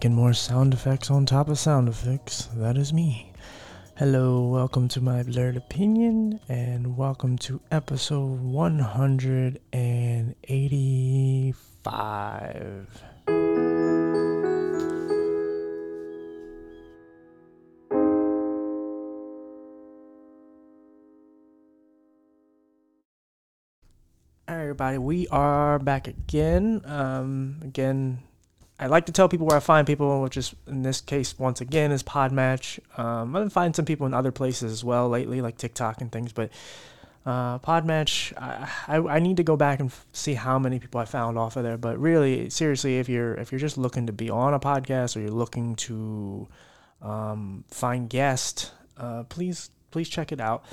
making more sound effects on top of sound effects. That is me. Hello, welcome to my blurred opinion, and welcome to episode 185. All right, everybody, we are back again. Um, again, I like to tell people where I find people, which is in this case, once again, is PodMatch. Um, I've been finding some people in other places as well lately, like TikTok and things. But uh, PodMatch, I, I, I need to go back and f- see how many people I found off of there. But really, seriously, if you're if you're just looking to be on a podcast or you're looking to um, find guests, uh, please please check it out.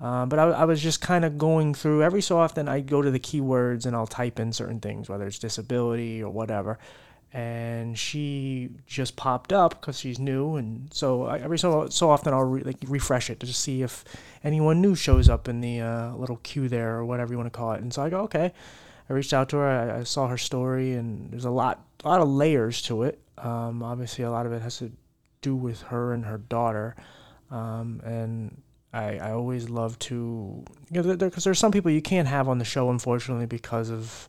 Uh, but I, I, was just kind of going through every so often I go to the keywords and I'll type in certain things, whether it's disability or whatever. And she just popped up because she's new, and so I, every so so often I'll re, like refresh it to just see if anyone new shows up in the uh, little queue there or whatever you want to call it. And so I go, okay. I reached out to her. I, I saw her story, and there's a lot a lot of layers to it. Um, obviously, a lot of it has to do with her and her daughter, um, and I, I always love to, you know, because there's some people you can't have on the show, unfortunately, because of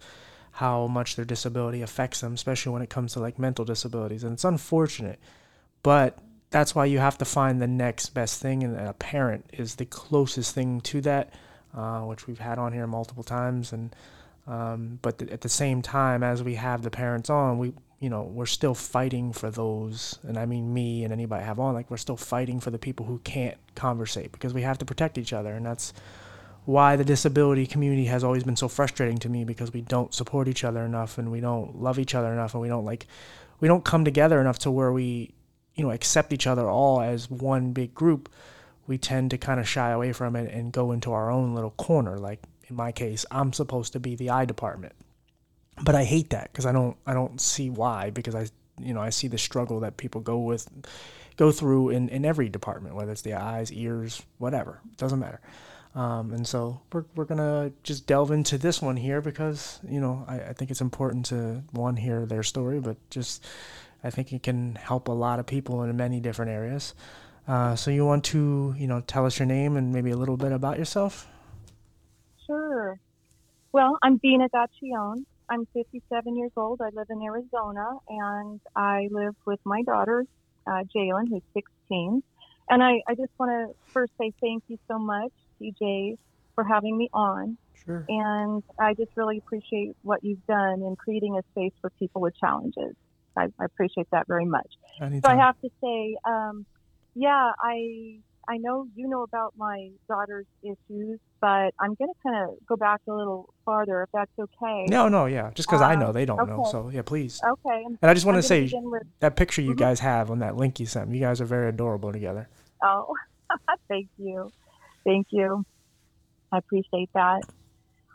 how much their disability affects them, especially when it comes to like mental disabilities. And it's unfortunate, but that's why you have to find the next best thing. And a parent is the closest thing to that, uh, which we've had on here multiple times. And, um, but th- at the same time, as we have the parents on, we, you know, we're still fighting for those, and I mean me and anybody I have on, like we're still fighting for the people who can't conversate because we have to protect each other, and that's why the disability community has always been so frustrating to me because we don't support each other enough and we don't love each other enough and we don't like we don't come together enough to where we you know accept each other all as one big group. We tend to kind of shy away from it and go into our own little corner. Like in my case i'm supposed to be the eye department. But I hate that because I don't I don't see why because I you know I see the struggle that people go with go through in, in every department whether it's the eyes ears whatever. Doesn't matter um, and so we're, we're gonna just delve into this one here because you know I, I think it's important to one hear their story but just I think it can help a lot of people in many different areas uh, so you want to you know tell us your name and maybe a little bit about yourself sure well I'm Deana Gaccione I'm 57 years old. I live in Arizona, and I live with my daughter, uh, Jaelin, who's 16. And I, I just want to first say thank you so much, DJ, for having me on. Sure. And I just really appreciate what you've done in creating a space for people with challenges. I, I appreciate that very much. Anytime. So I have to say, um, yeah, I I know you know about my daughter's issues, but I'm going to kind of go back a little farther, if that's okay. No, no, yeah. Just because uh, I know they don't okay. know, so yeah, please. Okay. And I just want to say with... that picture you mm-hmm. guys have on that link you sent, you guys are very adorable together. Oh, thank you, thank you. I appreciate that.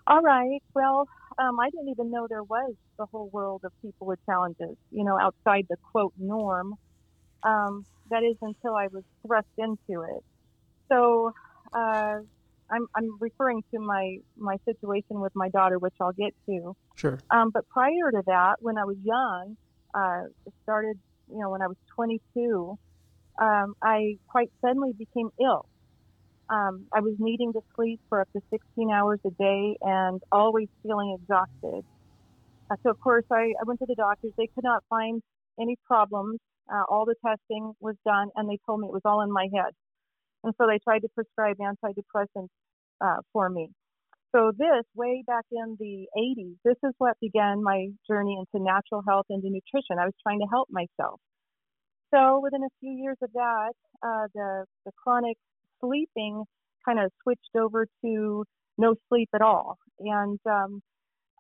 All right. Well, um, I didn't even know there was the whole world of people with challenges. You know, outside the quote norm. Um, that is until I was thrust into it. So uh, I'm, I'm referring to my, my situation with my daughter, which I'll get to. Sure. Um, but prior to that, when I was young, uh, it started, you know, when I was 22, um, I quite suddenly became ill. Um, I was needing to sleep for up to 16 hours a day and always feeling exhausted. Uh, so, of course, I, I went to the doctors. They could not find any problems uh, all the testing was done, and they told me it was all in my head. And so they tried to prescribe antidepressants uh, for me. So this, way back in the 80s, this is what began my journey into natural health and nutrition. I was trying to help myself. So within a few years of that, uh, the the chronic sleeping kind of switched over to no sleep at all, and um,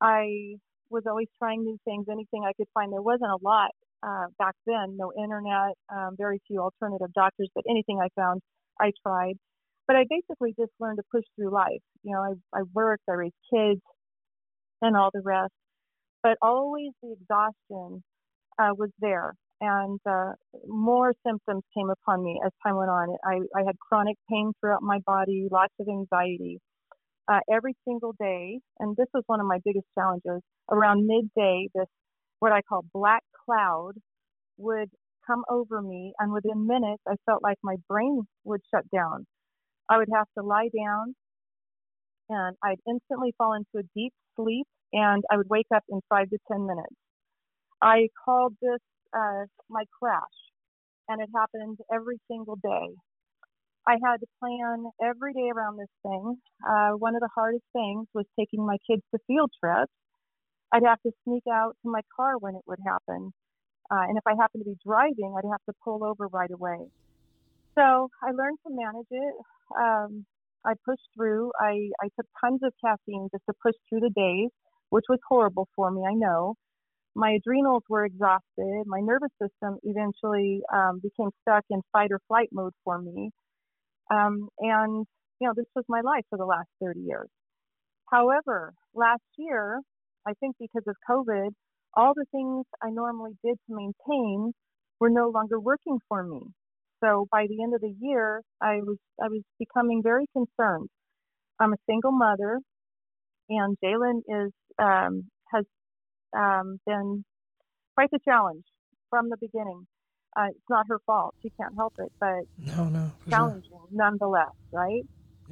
I was always trying new things, anything I could find. There wasn't a lot uh, back then, no internet, um, very few alternative doctors, but anything I found, I tried. But I basically just learned to push through life. You know, I, I worked, I raised kids, and all the rest. But always the exhaustion uh, was there, and uh, more symptoms came upon me as time went on. I, I had chronic pain throughout my body, lots of anxiety. uh, every single day. And this was one of my biggest challenges. Around midday, this what I call black cloud would come over me, and within minutes, I felt like my brain would shut down. I would have to lie down, and I'd instantly fall into a deep sleep, and I would wake up in five to ten minutes. I called this uh, my crash, and it happened every single day. I had to plan every day around this thing. Uh, one of the hardest things was taking my kids to field trips. I'd have to sneak out to my car when it would happen. Uh, and if I happened to be driving, I'd have to pull over right away. So I learned to manage it. Um, I pushed through. I, I took tons of caffeine just to push through the days, which was horrible for me, I know. My adrenals were exhausted. My nervous system eventually um, became stuck in fight or flight mode for me. Um, and, you know, this was my life for the last 30 years. However, last year, I think because of COVID, all the things I normally did to maintain were no longer working for me. So by the end of the year, I was I was becoming very concerned. I'm a single mother, and Jaelin is um, um, been quite the challenge from the beginning. Uh, it's not her fault; she can't help it, but no, no, challenging sure. nonetheless, right?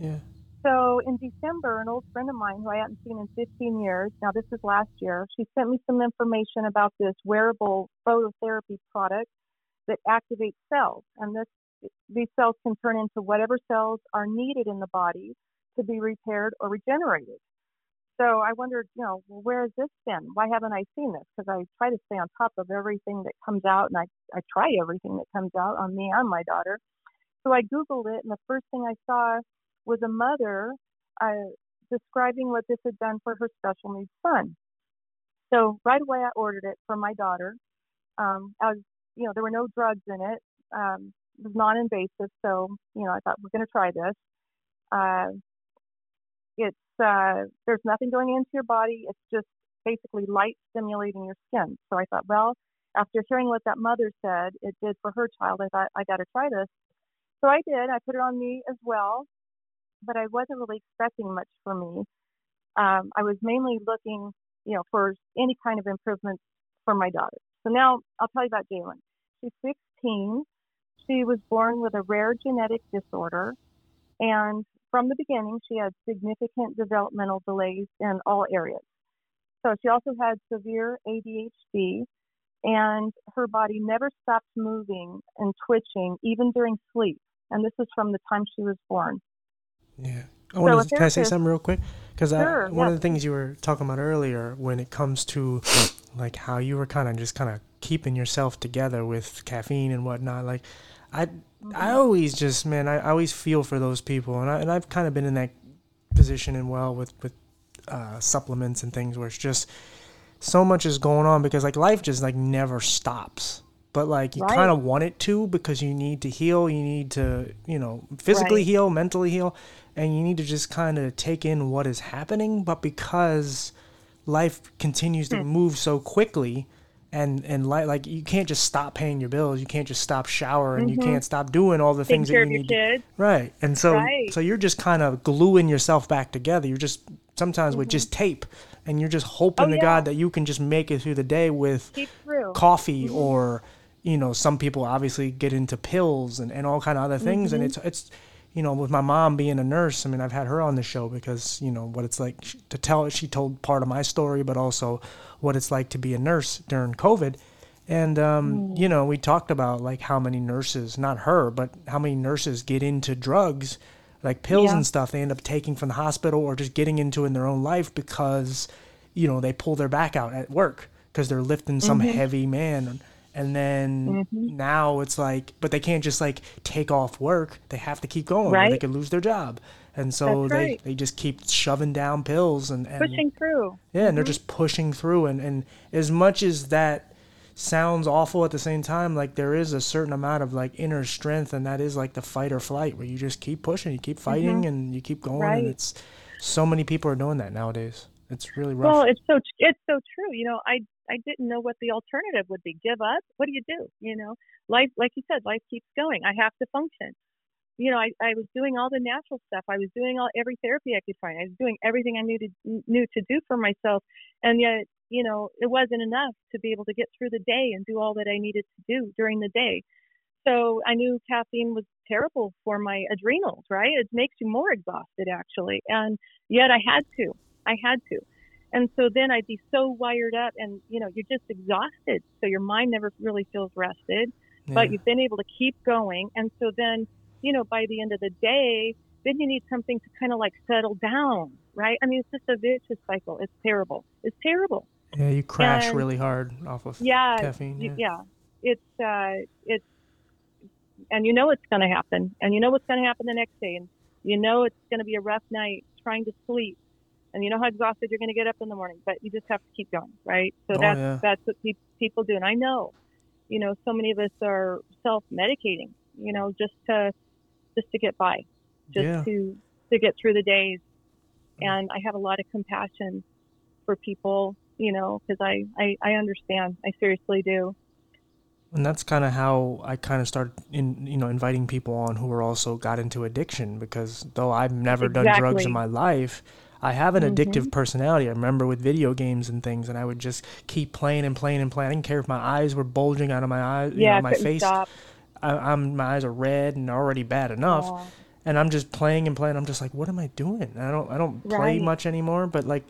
Yeah. So in December, an old friend of mine who I hadn't seen in 15 years, now this is last year, she sent me some information about this wearable phototherapy product that activates cells. And this, these cells can turn into whatever cells are needed in the body to be repaired or regenerated. So I wondered, you know, where has this been? Why haven't I seen this? Because I try to stay on top of everything that comes out, and I, I try everything that comes out on me and my daughter. So I Googled it, and the first thing I saw was a mother uh, describing what this had done for her special needs son. So right away, I ordered it for my daughter. Um, I was, you know, there were no drugs in it. Um, it was non-invasive, so you know, I thought we're going to try this. Uh, it's uh, there's nothing going into your body. It's just basically light stimulating your skin. So I thought, well, after hearing what that mother said it did for her child, I thought I got to try this. So I did. I put it on me as well but I wasn't really expecting much for me. Um, I was mainly looking, you know, for any kind of improvements for my daughter. So now I'll tell you about Jaelin. She's 16. She was born with a rare genetic disorder, and from the beginning, she had significant developmental delays in all areas. So she also had severe ADHD, and her body never stopped moving and twitching, even during sleep. And this is from the time she was born. Yeah. I want to, can I say something real quick? Because sure, one yeah. of the things you were talking about earlier, when it comes to like how you were kind of just kind of keeping yourself together with caffeine and whatnot, like I. I always just man, I, I always feel for those people, and I and I've kind of been in that position and well with with uh, supplements and things where it's just so much is going on because like life just like never stops but like you right. kind of want it to because you need to heal you need to you know physically right. heal mentally heal and you need to just kind of take in what is happening but because life continues to hmm. move so quickly and and like like you can't just stop paying your bills you can't just stop showering mm-hmm. you can't stop doing all the Take things that you need to, right and so right. so you're just kind of gluing yourself back together you're just sometimes mm-hmm. with just tape and you're just hoping oh, to yeah. god that you can just make it through the day with coffee mm-hmm. or you know, some people obviously get into pills and, and all kind of other things. Mm-hmm. And it's, it's, you know, with my mom being a nurse, I mean, I've had her on the show because, you know, what it's like to tell, she told part of my story, but also what it's like to be a nurse during COVID. And, um, mm. you know, we talked about like how many nurses, not her, but how many nurses get into drugs, like pills yeah. and stuff they end up taking from the hospital or just getting into in their own life because, you know, they pull their back out at work because they're lifting some mm-hmm. heavy man and then mm-hmm. now it's like but they can't just like take off work they have to keep going right. or they could lose their job and so That's they, right. they just keep shoving down pills and, and pushing through yeah mm-hmm. and they're just pushing through and, and as much as that sounds awful at the same time like there is a certain amount of like inner strength and that is like the fight or flight where you just keep pushing you keep fighting mm-hmm. and you keep going right. and it's so many people are doing that nowadays it's really rough well it's so it's so true you know i I didn't know what the alternative would be. Give up? What do you do? You know, life, like you said, life keeps going. I have to function. you know, I, I was doing all the natural stuff. I was doing all every therapy I could find. I was doing everything I knew to knew to do for myself, and yet, you know, it wasn't enough to be able to get through the day and do all that I needed to do during the day. So I knew caffeine was terrible for my adrenals. Right? It makes you more exhausted, actually, and yet I had to. I had to. And so then I'd be so wired up, and you know, you're just exhausted. So your mind never really feels rested, yeah. but you've been able to keep going. And so then you know, by the end of the day, then you need something to kind of like settle down, right? I mean, it's just a vicious cycle. It's terrible. It's terrible. Yeah, you crash and, really hard off of yeah, caffeine. Yeah, yeah. It's uh, it's, and you know it's going to happen, and you know what's going to happen the next day, and you know it's going to be a rough night trying to sleep, and you know how exhausted you're going to get up in the morning, but you just have to keep going, right? So oh, that's yeah. that's what pe- people do, and I know, you know, so many of us are self-medicating, you know, just to just to get by, just yeah. to to get through the days. Mm-hmm. And I have a lot of compassion for people, you know, because I, I I understand. I seriously do. And that's kind of how I kind of started in, you know, inviting people on who are also got into addiction because though I've never exactly. done drugs in my life, I have an addictive mm-hmm. personality. I remember with video games and things, and I would just keep playing and playing and playing. I didn't care if my eyes were bulging out of my eyes, yeah, know, my face. Stop. I, am my eyes are red and already bad enough, yeah. and I'm just playing and playing. I'm just like, what am I doing? I don't I don't play much anymore, but like,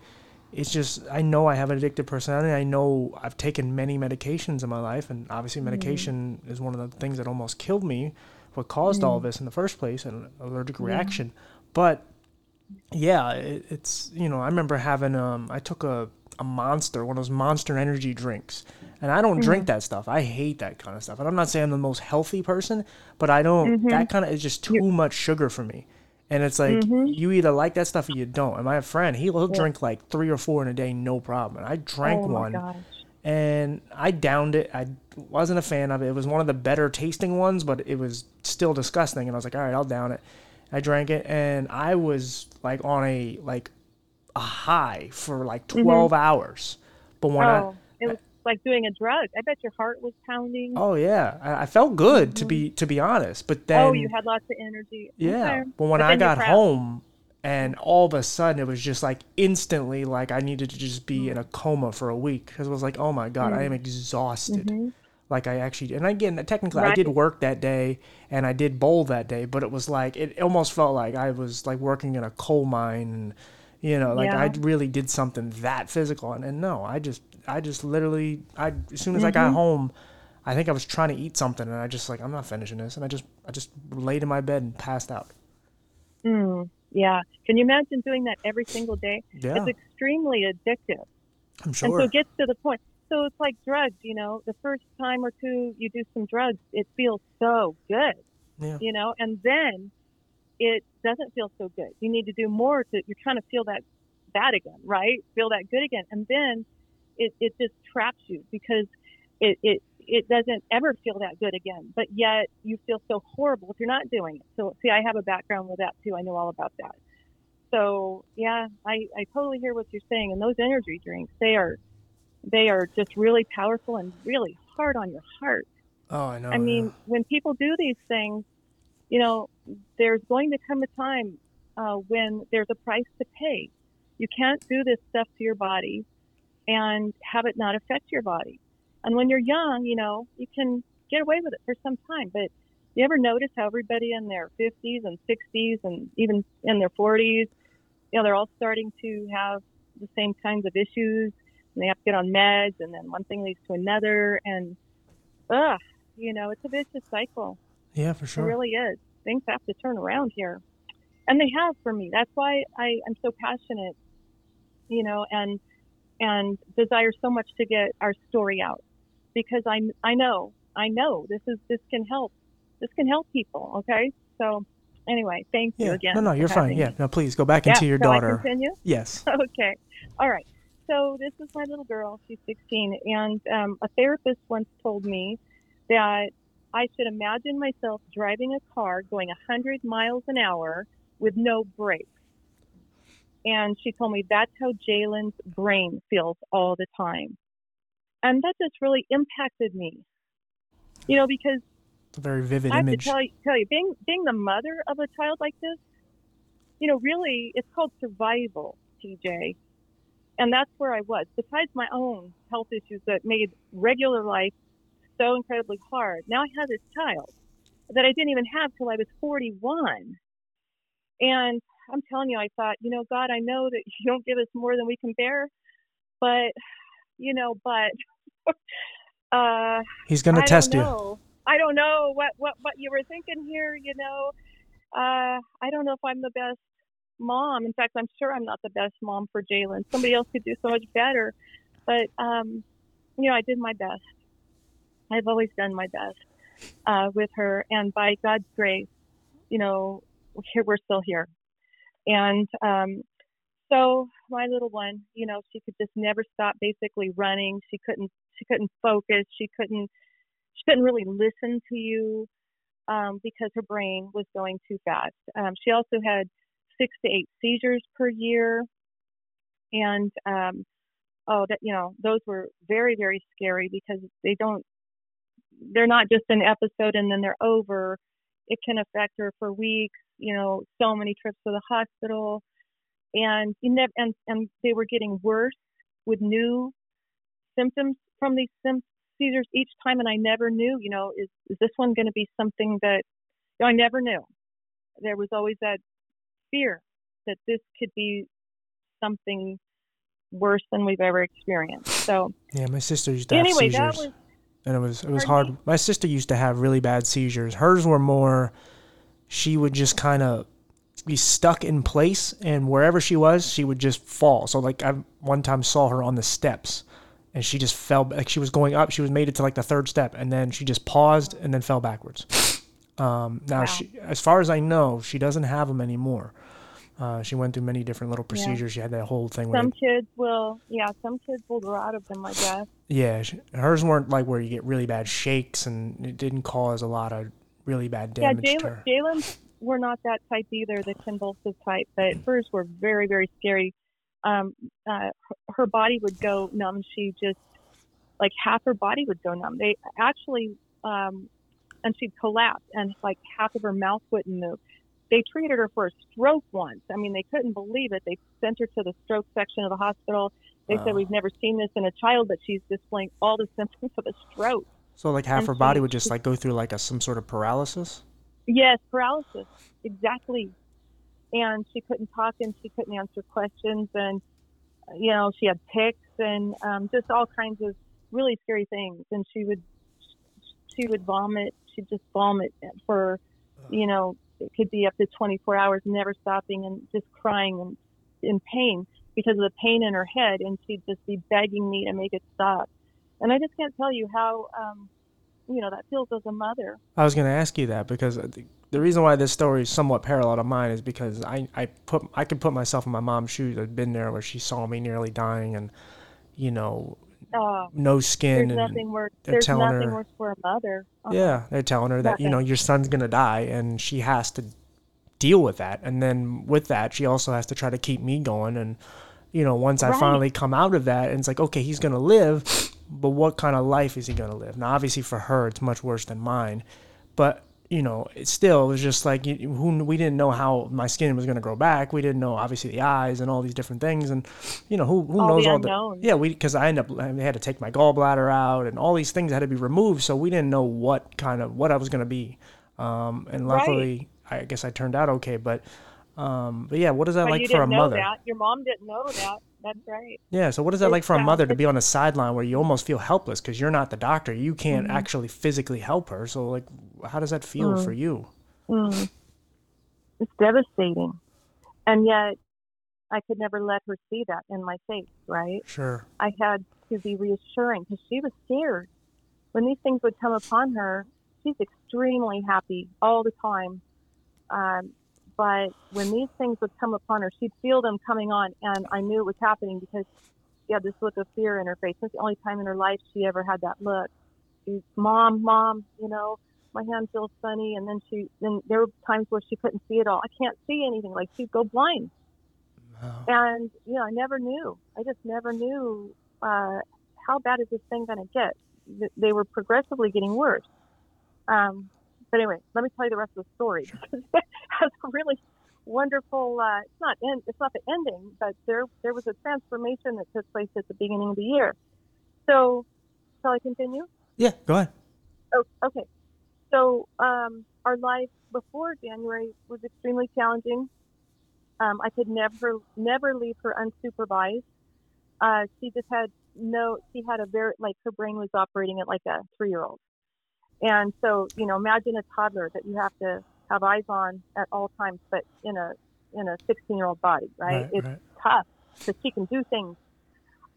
it's just I know I have an addictive personality. I know I've taken many medications in my life, and obviously mm-hmm. medication mm. is one of the things that almost killed me, what caused mm. all of this in the first place, an allergic reaction. But yeah, it, it's you know I remember having um I took a a monster, one of those monster energy drinks and I don't mm-hmm. drink that stuff. I hate that kind of stuff. And I'm not saying I'm the most healthy person, but I don't. Mm-hmm. That kind of is just too You're, much sugar for me. And it's like mm-hmm. you either like that stuff or you don't. And my friend, he'll, he'll yeah. drink like three or four in a day, no problem. And I drank oh one, gosh. and I downed it. I wasn't a fan of it. It was one of the better tasting ones, but it was still disgusting. And I was like, all right, I'll down it. I drank it, and I was like on a like a high for like mm-hmm. 12 hours. But when oh, I, it was like doing a drug. I bet your heart was pounding. Oh yeah, I, I felt good mm-hmm. to be to be honest. But then oh, you had lots of energy. Yeah, okay. but when but I got home, and all of a sudden it was just like instantly like I needed to just be mm-hmm. in a coma for a week because it was like oh my god mm-hmm. I am mm-hmm. exhausted. Like I actually, and again, technically, right. I did work that day and I did bowl that day, but it was like it almost felt like I was like working in a coal mine, and you know, like yeah. I really did something that physical. And, and no, I just I just literally, I as soon as mm-hmm. I got mm-hmm. home, I think I was trying to eat something, and I just like I'm not finishing this, and I just I just laid in my bed and passed out. Mm, yeah. Can you imagine doing that every single day? Yeah. It's extremely addictive. I'm sure. And so it gets to the point. So it's like drugs, you know. The first time or two you do some drugs, it feels so good. Yeah. You know, and then it doesn't feel so good. You need to do more to. You're trying to feel that that again, right? Feel that good again, and then it, it just traps you because it, it it doesn't ever feel that good again. But yet you feel so horrible if you're not doing it. So see, I have a background with that too. I know all about that. So yeah, I, I totally hear what you're saying. And those energy drinks, they are they are just really powerful and really hard on your heart. Oh, I know. I mean, yeah. when people do these things, you know, there's going to come a time uh, when there's a price to pay. You can't do this stuff to your body and have it not affect your body. And when you're young, you know, you can get away with it for some time. But you ever notice how everybody in their 50s and 60s and even in their 40s, you know, they're all starting to have the same kinds of issues and they have to get on meds and then one thing leads to another and ugh, you know, it's a vicious cycle. Yeah, for sure. It really is. Things have to turn around here. And they have for me. That's why I, I'm so passionate, you know, and and desire so much to get our story out because I I know I know this is this can help this can help people. Okay, so anyway, thank you yeah. again. No, no, you're fine. Yeah, no, please go back into yeah, your daughter. I continue? Yes. Okay. All right. So this is my little girl. She's 16, and um, a therapist once told me that I should imagine myself driving a car going 100 miles an hour with no brakes and she told me that's how Jaelin's brain feels all the time. And that just really impacted me. You know, because It's a very vivid I have image. to tell you, tell you, being being the mother of a child like this, you know, really, it's called survival, TJ, and that's where I was. Besides my own health issues that made regular life so incredibly hard, now I had this child that I didn't even have till I was 41, and I'm telling you, I thought, you know, God, I know that you don't give us more than we can bear, but, you know, but. uh He's gonna test you. I don't know what, what, what you were thinking here, you know. Uh, I don't know if I'm the best mom. In fact, I'm sure I'm not the best mom for Jaelin. Somebody else could do so much better. But, um, you know, I did my best. I've always done my best uh, with her. And by God's grace, you know, here we're still here. And um, so my little one, you know, she could just never stop basically running. She couldn't she couldn't focus. She couldn't she couldn't really listen to you um, because her brain was going too fast. Um, she also had six to eight seizures per year, and um, oh, that you know, those were very very scary because they don't they're not just an episode and then they're over. It can affect her for weeks. You know, so many trips to the hospital, and you never and and they were getting worse with new symptoms from these seizures each time, and I never knew. You know, is is this one going to be something that you know, I never knew. There was always that fear that this could be something worse than we've ever experienced. So Yeah, my sister used to have anyway, seizures. that was and it was it was hard. My sister used to have really bad seizures. Hers were more she would just kind of be stuck in place and wherever she was, she would just fall. So like I one time saw her on the steps and she just fell like she was going up, she was made it to like the third step and then she just paused and then fell backwards. Um, now Wow. she as far as I know, she doesn't have them anymore. Uh, she went through many different little procedures. She had that whole thing some they- kids will, yeah, some kids will grow out of them, I guess. Yeah, sh- hers weren't like where you get really bad shakes, and it didn't cause a lot of really bad Yeah, damage to Jaelin, her. Jaelin's were not that type either, the convulsive type, but hers were very, very scary. Um, uh, her, her body would go numb. She just, like half her body would go numb. They actually, um, and she'd collapse, and like half of her mouth wouldn't move. They treated her for a stroke once. I mean, they couldn't believe it. They sent her to the stroke section of the hospital. They Wow. said, We've never seen this in a child, but she's displaying all the symptoms of a stroke. So like half and her body would just like go through like a some sort of paralysis. Yes, paralysis. Exactly. And she couldn't talk and she couldn't answer questions. And, you know, she had tics and um, just all kinds of really scary things. And she would, she would vomit. She'd just vomit for, you know, it could be up to 24 hours, never stopping and just crying and in pain because of the pain in her head. And she'd just be begging me to make it stop. And I just can't tell you how, um, you know, that feels as a mother. I was gonna ask you that because the- the reason why this story is somewhat parallel to mine is because I I put I could put myself in my mom's shoes. I'd been there where she saw me nearly dying, and you know, Uh, no skin, There's and nothing worse. There's telling nothing her- worse for a mother. Uh-huh. Yeah, they're telling her that you know your son's gonna die, and she has to deal with that. And then with that, she also has to try to keep me going. And you know, once I finally come out of that, and it's like, okay, he's gonna live, but what kind of life is he gonna live? Now, obviously, for her, it's much worse than mine, but you know, it still was just like who we didn't know how my skin was gonna grow back. We didn't know obviously the eyes and all these different things, and you know who who All knows the all the yeah we because I ended up I had to take my gallbladder out and all these things had to be removed, so we didn't know what kind of what I was gonna be. Um, and Right. luckily, I guess I turned out okay. But um, but yeah, what is that But like for a mother? that. Your mom didn't know that. That's right. Yeah, so what is that It's, like for a uh, mother to be on the sideline where you almost feel helpless because you're not the doctor, you can't Mm-hmm. actually physically help her. So like, how does that feel for you? Mm. It's devastating. And yet, I could never let her see that in my face, right? Sure. I had to be reassuring because she was scared. When these things would come upon her, she's extremely happy all the time. Um, but when these things would come upon her, she'd feel them coming on, and I knew it was happening because she had this look of fear in her face. That's the only time in her life she ever had that look. She's, mom, mom, you know, my hand feels funny, and then she, then there were times where she couldn't see at all. I can't see anything. Like she'd go blind. Wow. And you know, I never knew. I just never knew uh, how bad is this thing going to get. They were progressively getting worse. Um, but anyway, let me tell you the rest of the story because it has a really wonderful. Uh, it's not end, it's not the ending, but there there was a transformation that took place at the beginning of the year. So, shall I continue? Yeah, go ahead. Oh, okay. So um, our life before January was extremely challenging. Um, I could never never leave her unsupervised. Uh, she just had no. She had a very like her brain was operating at like a three year old, and so you know imagine a toddler that you have to have eyes on at all times, but in a in a 16 year old body, right? Right, it's right. tough because she can do things.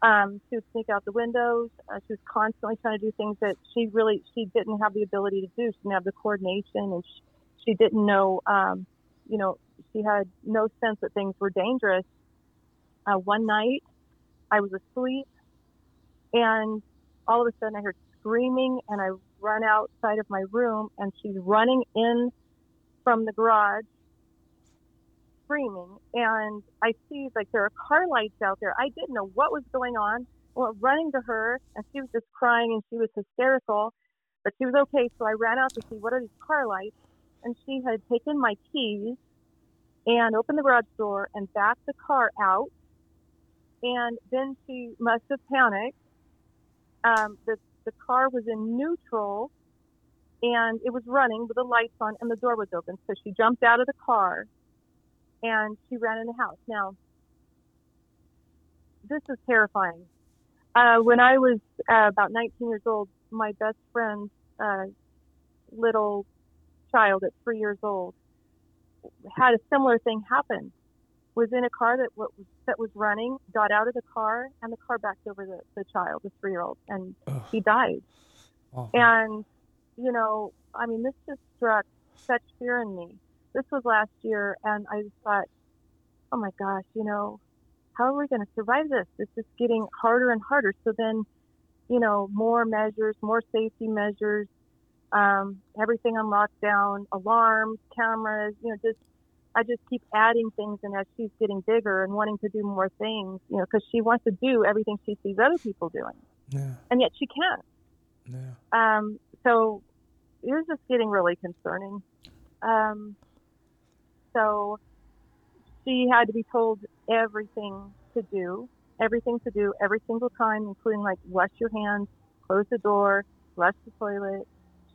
Um, she would sneak out the windows. Uh, she was constantly trying to do things that she really she didn't have the ability to do. She didn't have the coordination, and she, she didn't know. Um, you know, she had no sense that things were dangerous. Uh, one night, I was asleep, and all of a sudden I heard screaming, and I run outside of my room, and she's running in from the garage screaming and I see like there are car lights out there. I didn't know what was going on. Went running to her and she was just crying and she was hysterical, but she was okay. So I ran out to see what are these car lights and she had taken my keys and opened the garage door and backed the car out. And then she must have panicked. Um, the, the car was in neutral and it was running with the lights on and the door was open. So she jumped out of the car and she ran in the house. Now, this is terrifying. Uh, when I was uh, about 19 years old, my best friend's uh, little child at three years old had a similar thing happen. Was in a car that was that was running, got out of the car, and the car backed over the, the child, the three year old, and Ugh. he died. Awful. And, you know, I mean, this just struck such fear in me. This was last year, and I just thought, oh my gosh, you know, how are we going to survive this? This is getting harder and harder. So then, you know, more measures, more safety measures, um, everything on lockdown, alarms, cameras, you know, just, I just keep adding things. And as she's getting bigger and wanting to do more things, you know, because she wants to do everything she sees other people doing, yeah, and yet she can't. yeah. Um, so it was just getting really concerning. Um, so she had to be told everything to do, everything to do every single time, including like wash your hands, close the door, flush the toilet.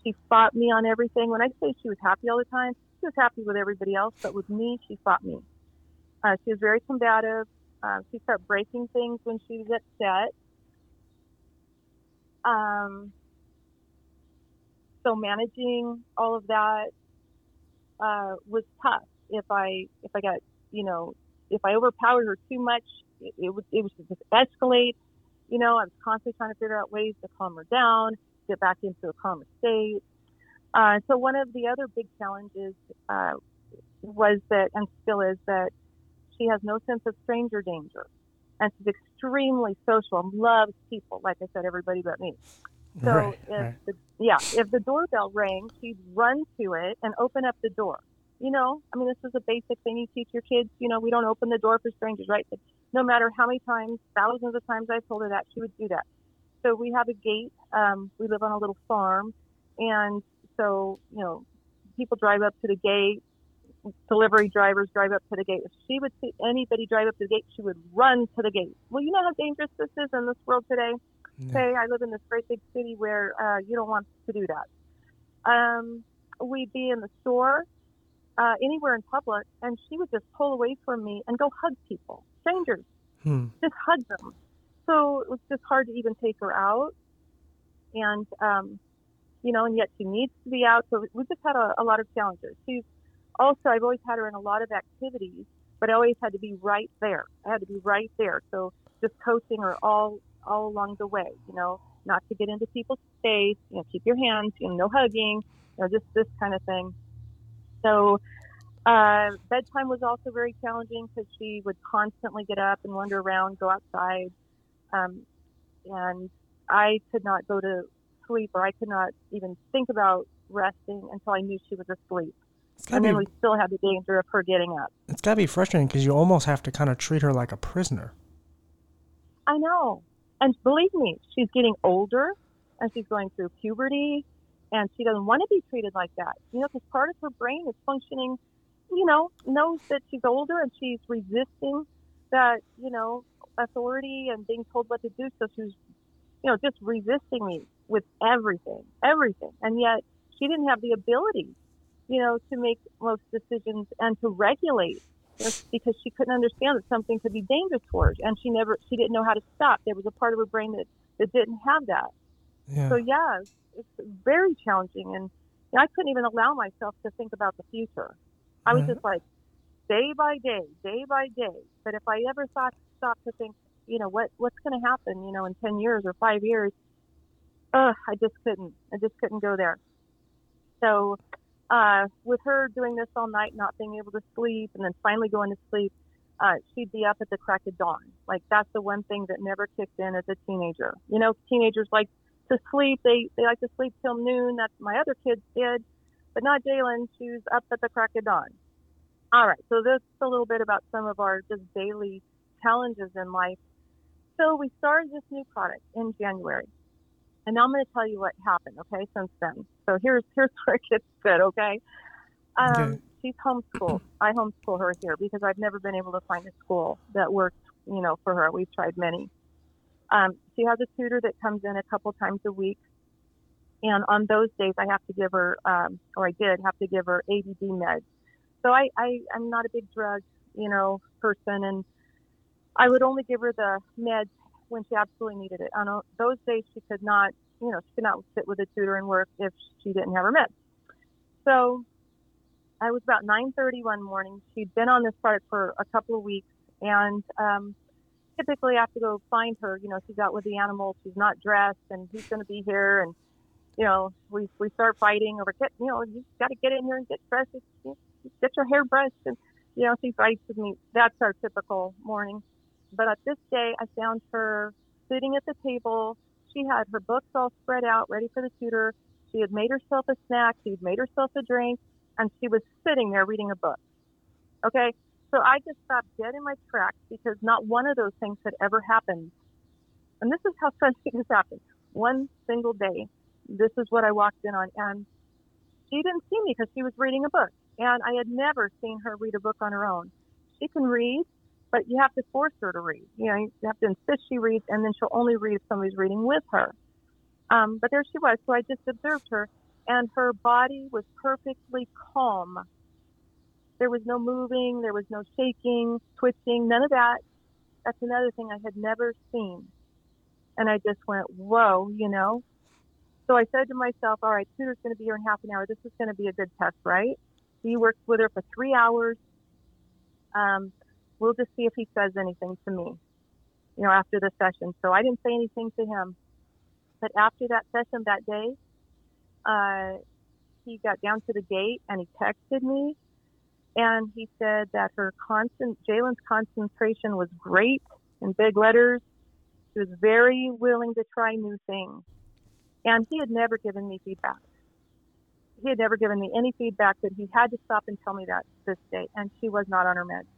She fought me on everything. When I say she was happy all the time, she was happy with everybody else, but with me, she fought me. Uh, she was very combative. Um, she started breaking things when she was upset. Um, so managing all of that uh, was tough. If I if I got you know if I overpowered her too much, it, it would it was just escalate. You know, I was constantly trying to figure out ways to calm her down, get back into a calmer state. Uh, so one of the other big challenges uh, was that, and still is that, she has no sense of stranger danger, and she's extremely social and loves people. Like I said, everybody but me. So right, if right. the yeah, if the doorbell rang, she'd run to it and open up the door. You know, I mean, this is a basic thing you teach your kids. You know, we don't open the door for strangers, right? But no matter how many times, thousands of times I've told her that, she would do that. So we have a gate. Um, we live on a little farm, and so you know, people drive up to the gate. Delivery drivers drive up to the gate. If she would see anybody drive up to the gate, she would run to the gate. Well, you know how dangerous this is in this world today Yeah. say I live in this great big city where uh, you don't want to do that. Um, we'd be in the store, uh, anywhere in public, and she would just pull away from me and go hug people, strangers, Hmm. just hug them. So it was just hard to even take her out. And, um, you know, and yet she needs to be out. So we just had a, a lot of challenges. She's also, I've always had her in a lot of activities, but I always had to be right there. I had to be right there. So just coaching her all all along the way, you know, not to get into people's space, you know, keep your hands, you know, no hugging, you know, just this kind of thing. So uh, bedtime was also very challenging because she would constantly get up and wander around, go outside, um, and I could not go to sleep or I could not even think about resting until I knew she was asleep. And then be we still had the danger of her getting up. it's gotta be frustrating because you almost have to kind of treat her like a prisoner. I know. And believe me, she's getting older and she's going through puberty and she doesn't want to be treated like that. You know, because part of her brain is functioning, you know, knows that she's older and she's resisting that, you know, authority and being told what to do. So she's, you know, just resisting me with everything, everything. And yet she didn't have the ability, you know, to make most decisions and to regulate just because she couldn't understand that something could be dangerous for her. And she never, she didn't know how to stop. There was a part of her brain that, that didn't have that. Yeah. So yeah, it's, very challenging. And you know, I couldn't even allow myself to think about the future. I was Right. just like day by day, day by day. But if I ever thought stop to think, you know, what what's going to happen, you know, in ten years or five years, ugh, I just couldn't. I just couldn't go there. So, uh, with her doing this all night, not being able to sleep, and then finally going to sleep, uh, she'd be up at the crack of dawn. Like that's the one thing that never kicked in as a teenager. You know, teenagers like to sleep. They they like to sleep till noon. That's my other kids did, but not Jaelin. She was up at the crack of dawn. All right, so this is a little bit about some of our just daily challenges in life. So we started this new product in January, and now I'm going to tell you what happened. Okay, since then. So here's here's where it gets good. Okay. Um, Okay. She's homeschooled. I homeschool her here because I've never been able to find a school that works, you know, for her. We've tried many. Um, she has a tutor that comes in a couple times a week, and on those days I have to give her, um, or I did have to give her ADD meds. So I, I I'm not a big drug, you know, person, and I would only give her the meds when she absolutely needed it. On uh, those days she could not, you know, she could not sit with a tutor and work if she didn't have her meds. So I was about 9:30 one morning. She'd been on this product for a couple of weeks, and um, typically I have to go find her. You know, she's out with the animals. She's not dressed, and who's going to be here? And you know, we we start fighting over get. You know, you got to get in here and get dressed. Get your hair brushed, and you know, she fights with me. That's our typical morning. But at this day, I found her sitting at the table. She had her books all spread out, ready for the tutor. She had made herself a snack. She had made herself a drink, and she was sitting there reading a book. Okay, so I just stopped dead in my tracks because not one of those things had ever happened. And this is how suddenly this happened. One single day, this is what I walked in on, and she didn't see me because she was reading a book, and I had never seen her read a book on her own. She can read, but you have to force her to read. You know, you have to insist she reads, and then she'll only read if somebody's reading with her. Um, but there she was. So I just observed her, and her body was perfectly calm. There was no moving, there was no shaking, twitching, none of that. That's another thing I had never seen. And I just went, whoa, you know? So I said to myself, all right, tutor's going to be here in half an hour. This is going to be a good test, right? He worked with her for three hours. Um, we'll just see if he says anything to me, you know, after the session. So I didn't say anything to him. But after that session that day, uh, he got down to the gate and he texted me and he said that her constant Jaelin's concentration was great in big letters. She was very willing to try new things. And he had never given me feedback. He had never given me any feedback that he had to stop and tell me that this day. And she was not on her meds.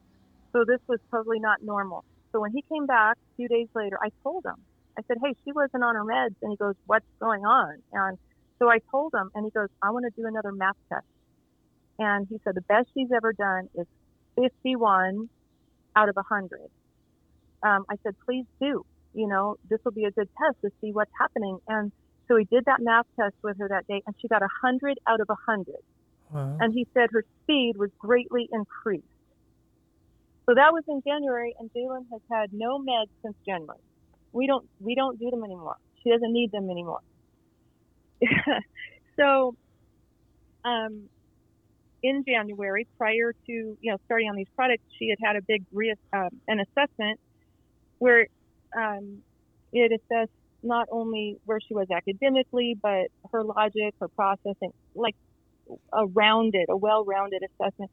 So this was totally not normal. So when he came back a few days later, I told him, I said, hey, she wasn't on her meds. And he goes, what's going on? And so I told him, and he goes, I want to do another math test. And he said, the best she's ever done is 51 out of 100. Um, I said, please do. You know, this will be a good test to see what's happening. And so he did that math test with her that day, and she got 100 out of 100. Wow. And he said her speed was greatly increased. So that was in January, and Jaelin has had no meds since January. We don't we don't do them anymore. She doesn't need them anymore. so, um, in January, prior to you know starting on these products, she had had a big re- um, an assessment where um, it assessed not only where she was academically, but her logic, her processing, like a rounded, a well-rounded assessment.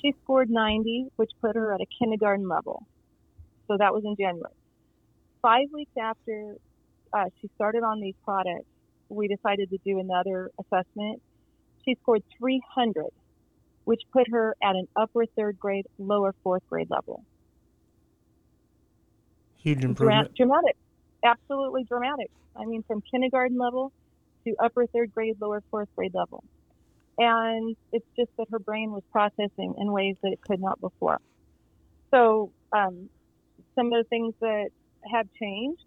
She scored 90, which put her at a kindergarten level. So that was in January. Five weeks after uh, she started on these products, we decided to do another assessment. She scored 300, which put her at an upper third grade, lower fourth grade level. Huge improvement. dramatic, absolutely dramatic. I mean, from kindergarten level to upper third grade, lower fourth grade level. And it's just that her brain was processing in ways that it could not before. So, um, some of the things that have changed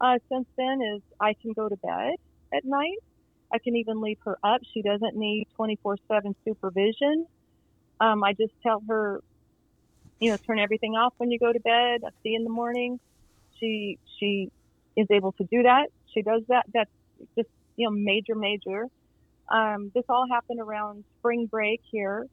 uh, since then is I can go to bed at night. I can even leave her up. She doesn't need 24 7 supervision. Um, I just tell her, you know, turn everything off when you go to bed. I'll see in the morning. She, she is able to do that. She does that. That's just, you know, major, major. Um, this all happened around spring break here.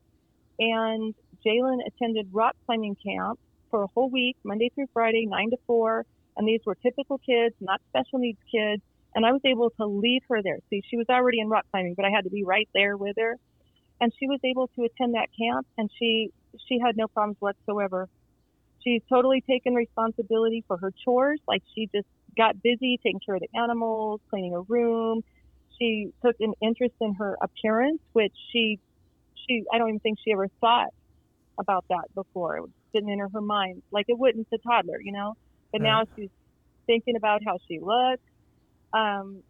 And Jaelin attended rock climbing camp for a whole week, Monday through Friday, 9 to 4. And these were typical kids, not special needs kids. And I was able to leave her there. See, she was already in rock climbing, but I had to be right there with her. And she was able to attend that camp and she, she had no problems whatsoever. She's totally taken responsibility for her chores. Like she just got busy taking care of the animals, cleaning her room. She took an interest in her appearance, which she, she, I don't even think she ever thought about that before. It didn't enter her mind. Like it wouldn't a toddler, you know? But now she's thinking about how she looks. Um,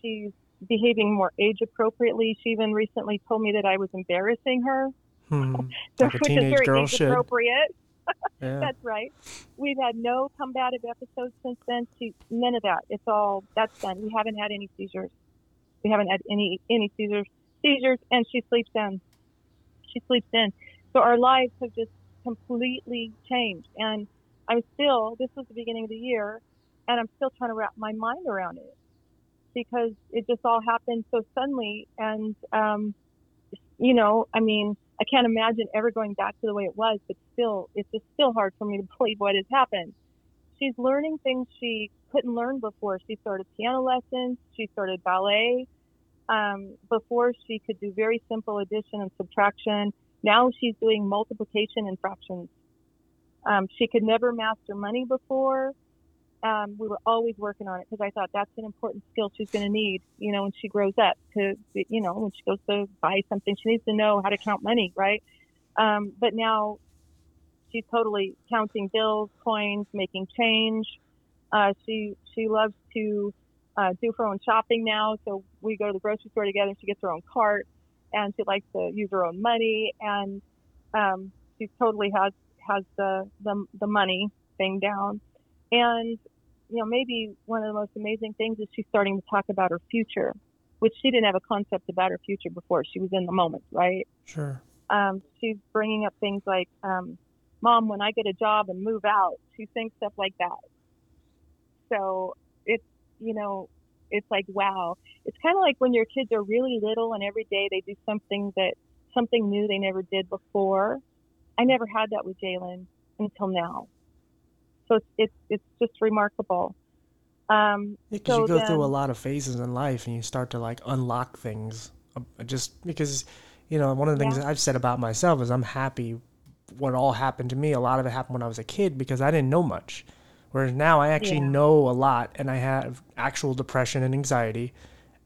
she's behaving more age appropriately. She even recently told me that I was embarrassing her, Hmm. so, Like which is very age appropriate. Yeah. That's right. We've had no combative episodes since then. She, none of that. It's all that's done. We haven't had any seizures. We haven't had any any seizures. Seizures, and she sleeps in. She sleeps in. So our lives have just completely changed. And I'm still. This was the beginning of the year, and I'm still trying to wrap my mind around it because it just all happened so suddenly. And um, you know, I mean, I can't imagine ever going back to the way it was, but still, it's just still hard for me to believe what has happened. She's learning things she couldn't learn before. She started piano lessons. She started ballet. Um, before she could do very simple addition and subtraction. Now she's doing multiplication and fractions. Um, she could never master money before. Um, we were always working on it because I thought that's an important skill she's going to need, you know, when she grows up to, you know, when she goes to buy something, she needs to know how to count money, right? Um, but now she's totally counting bills, coins, making change. Uh, she she loves to uh, do her own shopping now, so we go to the grocery store together. She gets her own cart, and she likes to use her own money, and um, she totally has has the, the the money thing down. And you know, maybe one of the most amazing things is she's starting to talk about her future, which she didn't have a concept about her future before. She was in the moment, right? Sure. um, she's bringing up things like, um, "Mom, when I get a job and move out," she's saying stuff like that. So it's you know, it's like wow. It's kind of like when your kids are really little and every day they do something that something new they never did before. I never had that with Jaelin until now. So it's it's, it's just remarkable. Um, Yeah, because so you go through a lot of phases in life and you start to like unlock things. uh, Just because, you know, one of the things Yeah. I've said about myself is I'm happy what all happened to me. A lot of it happened when I was a kid because I didn't know much. Whereas now I actually Yeah. know a lot and I have actual depression and anxiety.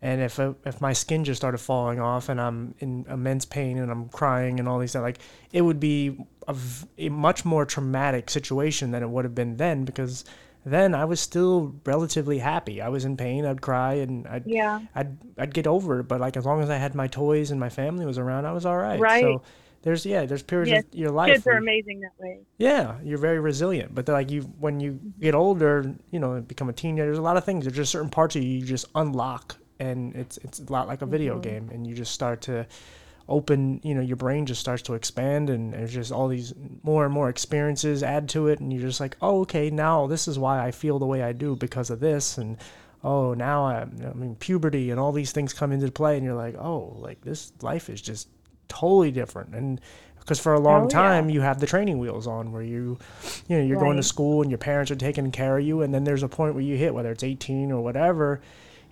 And if uh, if my skin just started falling off and I'm in immense pain and I'm crying and all these things, like it would be a much more traumatic situation than it would have been then because then I was still relatively happy. I was in pain, I'd cry and I'd yeah, I'd I'd get over it, but like as long as I had my toys and my family was around, I was all right. Right. So there's yeah, there's periods Yes, of your life kids are amazing that way. yeah, you're very resilient. But like you, when you get older, you know, become a teenager, there's a lot of things. There's just certain parts of you you just unlock, and it's it's a lot like a video mm-hmm. game, and you just start to open. You know, your brain just starts to expand, and there's just all these more and more experiences add to it, and you're just like, oh, okay, now this is why I feel the way I do because of this, and oh, now I, I mean, puberty and all these things come into play, and you're like, oh, like this life is just totally different, and because for a long Oh, yeah. time you have the training wheels on where you you know you're going to school and your parents are taking care of you and then there's a point where you hit whether it's 18 or whatever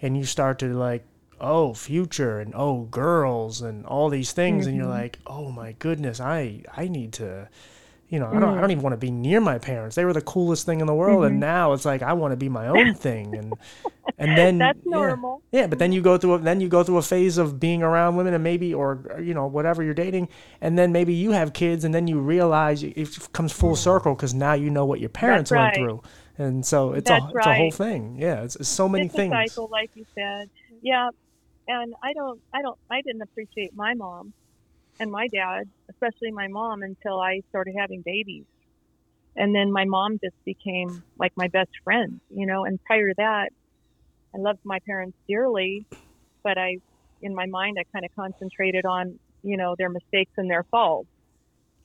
and you start to like oh future and oh girls and all these things and you're Mm-hmm. like oh my goodness i i need to you know i don't i Mm. don't even want to be near my parents they were the coolest thing in the world Mm-hmm. and now it's like i want to be my own thing and and then That's yeah. normal. Yeah, but then you go through a, then you go through a phase of being around women and maybe or, you know whatever you're dating, and then maybe you have kids and then you realize it comes full circle because now you know what your parents went through, And so it's That's a it's a whole thing. Yeah, it's, it's so many it's things. a cycle, like you said. Yeah, and I don't, I don't, I didn't appreciate my mom and my dad, especially my mom, until I started having babies, and then my mom just became like my best friend, you know. And prior to that, I loved my parents dearly, but I, in my mind, I kind of concentrated on, you know, their mistakes and their faults.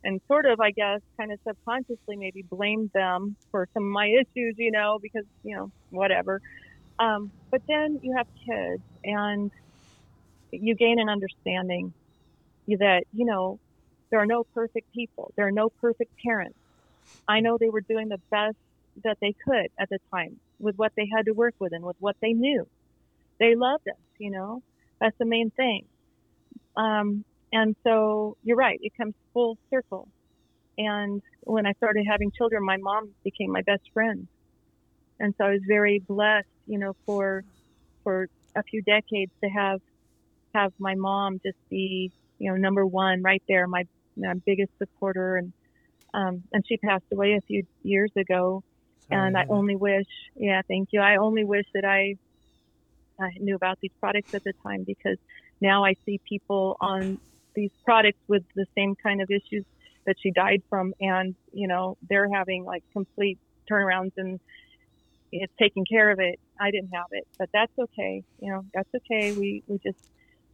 And sort of, I guess, kind of subconsciously maybe blamed them for some of my issues, you know, because, you know, whatever. Um, but then you have kids and you gain an understanding that, you know, there are no perfect people. There are no perfect parents. I know they were doing the best that they could at the time with what they had to work with and with what they knew. They loved us, you know, that's the main thing. Um, and so you're right, it comes full circle. And when I started having children, my mom became my best friend. And so I was very blessed, you know, for for a few decades to have have my mom just be, you know, number one right there, my, my biggest supporter and um and she passed away a few years ago and I only wish, yeah, thank you. I only wish that I, I knew about these products at the time because now I see people on these products with the same kind of issues that she died from, and you know they're having like complete turnarounds and it's taking care of it. I didn't have it, but that's okay. You know, that's okay. We we just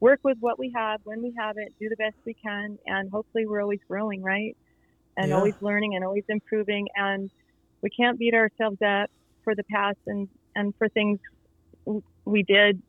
work with what we have when we have it, do the best we can, and hopefully we're always growing, right? And Yeah. always learning and always improving and we can't beat ourselves up for the past and and for things we did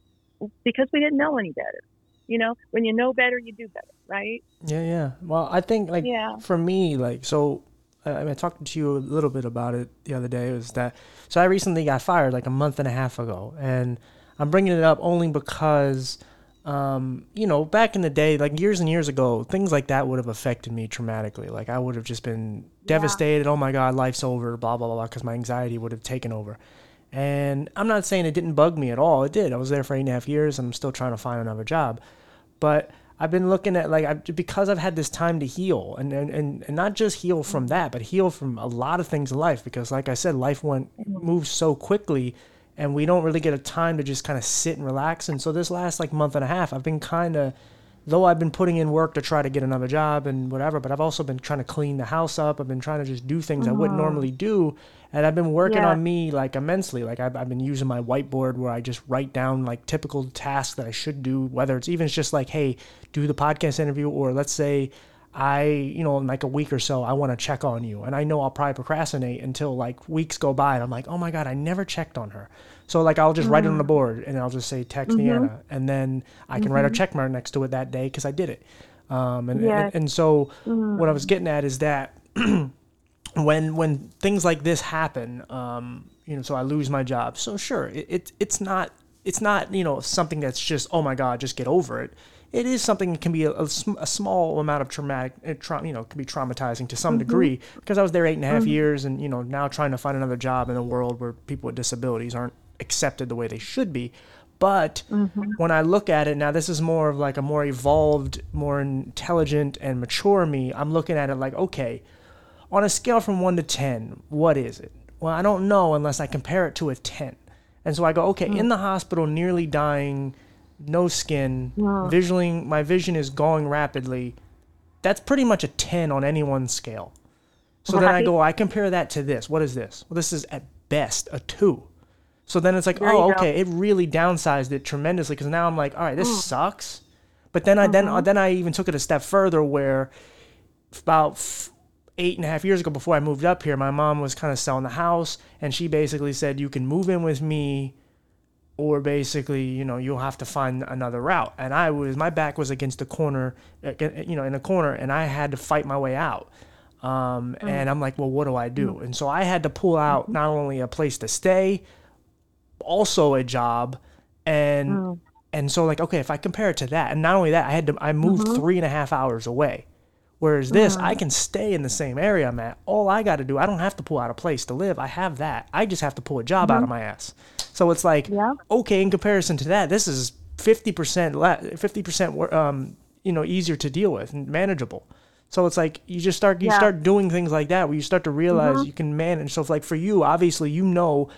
because we didn't know any better. You know, when you know better, you do better, right? Yeah, yeah. Well, I think like Yeah. for me, like so, I, mean, I talked to you a little bit about it the other day. Was that so? I recently got fired like a month and a half ago, and I'm bringing it up only because, um, you know, back in the day, like years and years ago, things like that would have affected me traumatically. Like I would have just been devastated. Oh my God, life's over. Blah blah blah. Because my anxiety would have taken over. And I'm not saying it didn't bug me at all. It did. I was there for eight and a half years. I'm still trying to find another job but I've been looking at like I, because I've had this time to heal and, and and and not just heal from mm-hmm. that, but heal from a lot of things in life. Because like I said, life went mm-hmm. moves so quickly, and we don't really get a time to just kind of sit and relax. And so this last like month and a half, I've been kind of though I've been putting in work to try to get another job and whatever, but I've also been trying to clean the house up. I've been trying to just do things I wouldn't mm-hmm. normally do. And I've been working Yeah. on me like immensely. Like I've, I've been using my whiteboard where I just write down like typical tasks that I should do, whether it's even just like, hey, do the podcast interview, or let's say I, you know, in like a week or so, I want to check on you. And I know I'll probably procrastinate until like weeks go by and I'm like, oh my God, I never checked on her. So like I'll just write it on the mm-hmm. board and I'll just say text Deana mm-hmm. and then I can write a mm-hmm. check mark next to it that day because I did it. Um, and, Yes. and and so what I was getting at is that when when things like this happen, um, you know, so I lose my job. So sure, it, it it's not it's not you know something that's just oh my god, just get over it. It is something that can be a, a sm- a small amount of traumatic, uh, tra- you know, can be traumatizing to some degree because I was there eight and a half years, and you know now trying to find another job in a world where people with disabilities aren't accepted the way they should be. But when I look at it now, this is more of like a more evolved, more intelligent, and mature me. I'm looking at it like, okay, on a scale from 1 to 10, what is it? Well, I don't know unless I compare it to a 10. And so I go, okay, hmm. in the hospital, nearly dying, no skin, visually, my vision is going rapidly. That's pretty much a 10 on anyone's scale. So then I Right. go, I compare that to this. What is this? Well, this is at best a 2. So then it's like, There oh, okay, it really downsized it tremendously because now I'm like, all right, this hmm. sucks. But then I then mm-hmm. then I even took it a step further where about f- eight and a half years ago before I moved up here, my mom was kind of selling the house, and she basically said, "You can move in with me." Or basically, you know, you'll have to find another route. And I was, my back was against the corner, uh, you know, in a corner, and I had to fight my way out. Um, And I'm like, well, what do I do? And so I had to pull out not only a place to stay, also a job, and and so like, okay, if I compare it to that, and not only that, I had to, I moved three and a half hours away. Whereas this, I can stay in the same area I'm at. All I got to do, I don't have to pull out a place to live. I have that. I just have to pull a job out of my ass. So it's like, Yeah. okay, in comparison to that, this is fifty percent, less, fifty percent, um, you know, easier to deal with and manageable. So it's like you just start you Yeah. start doing things like that where you start to realize Mhm. you can manage. So if like for you, obviously you know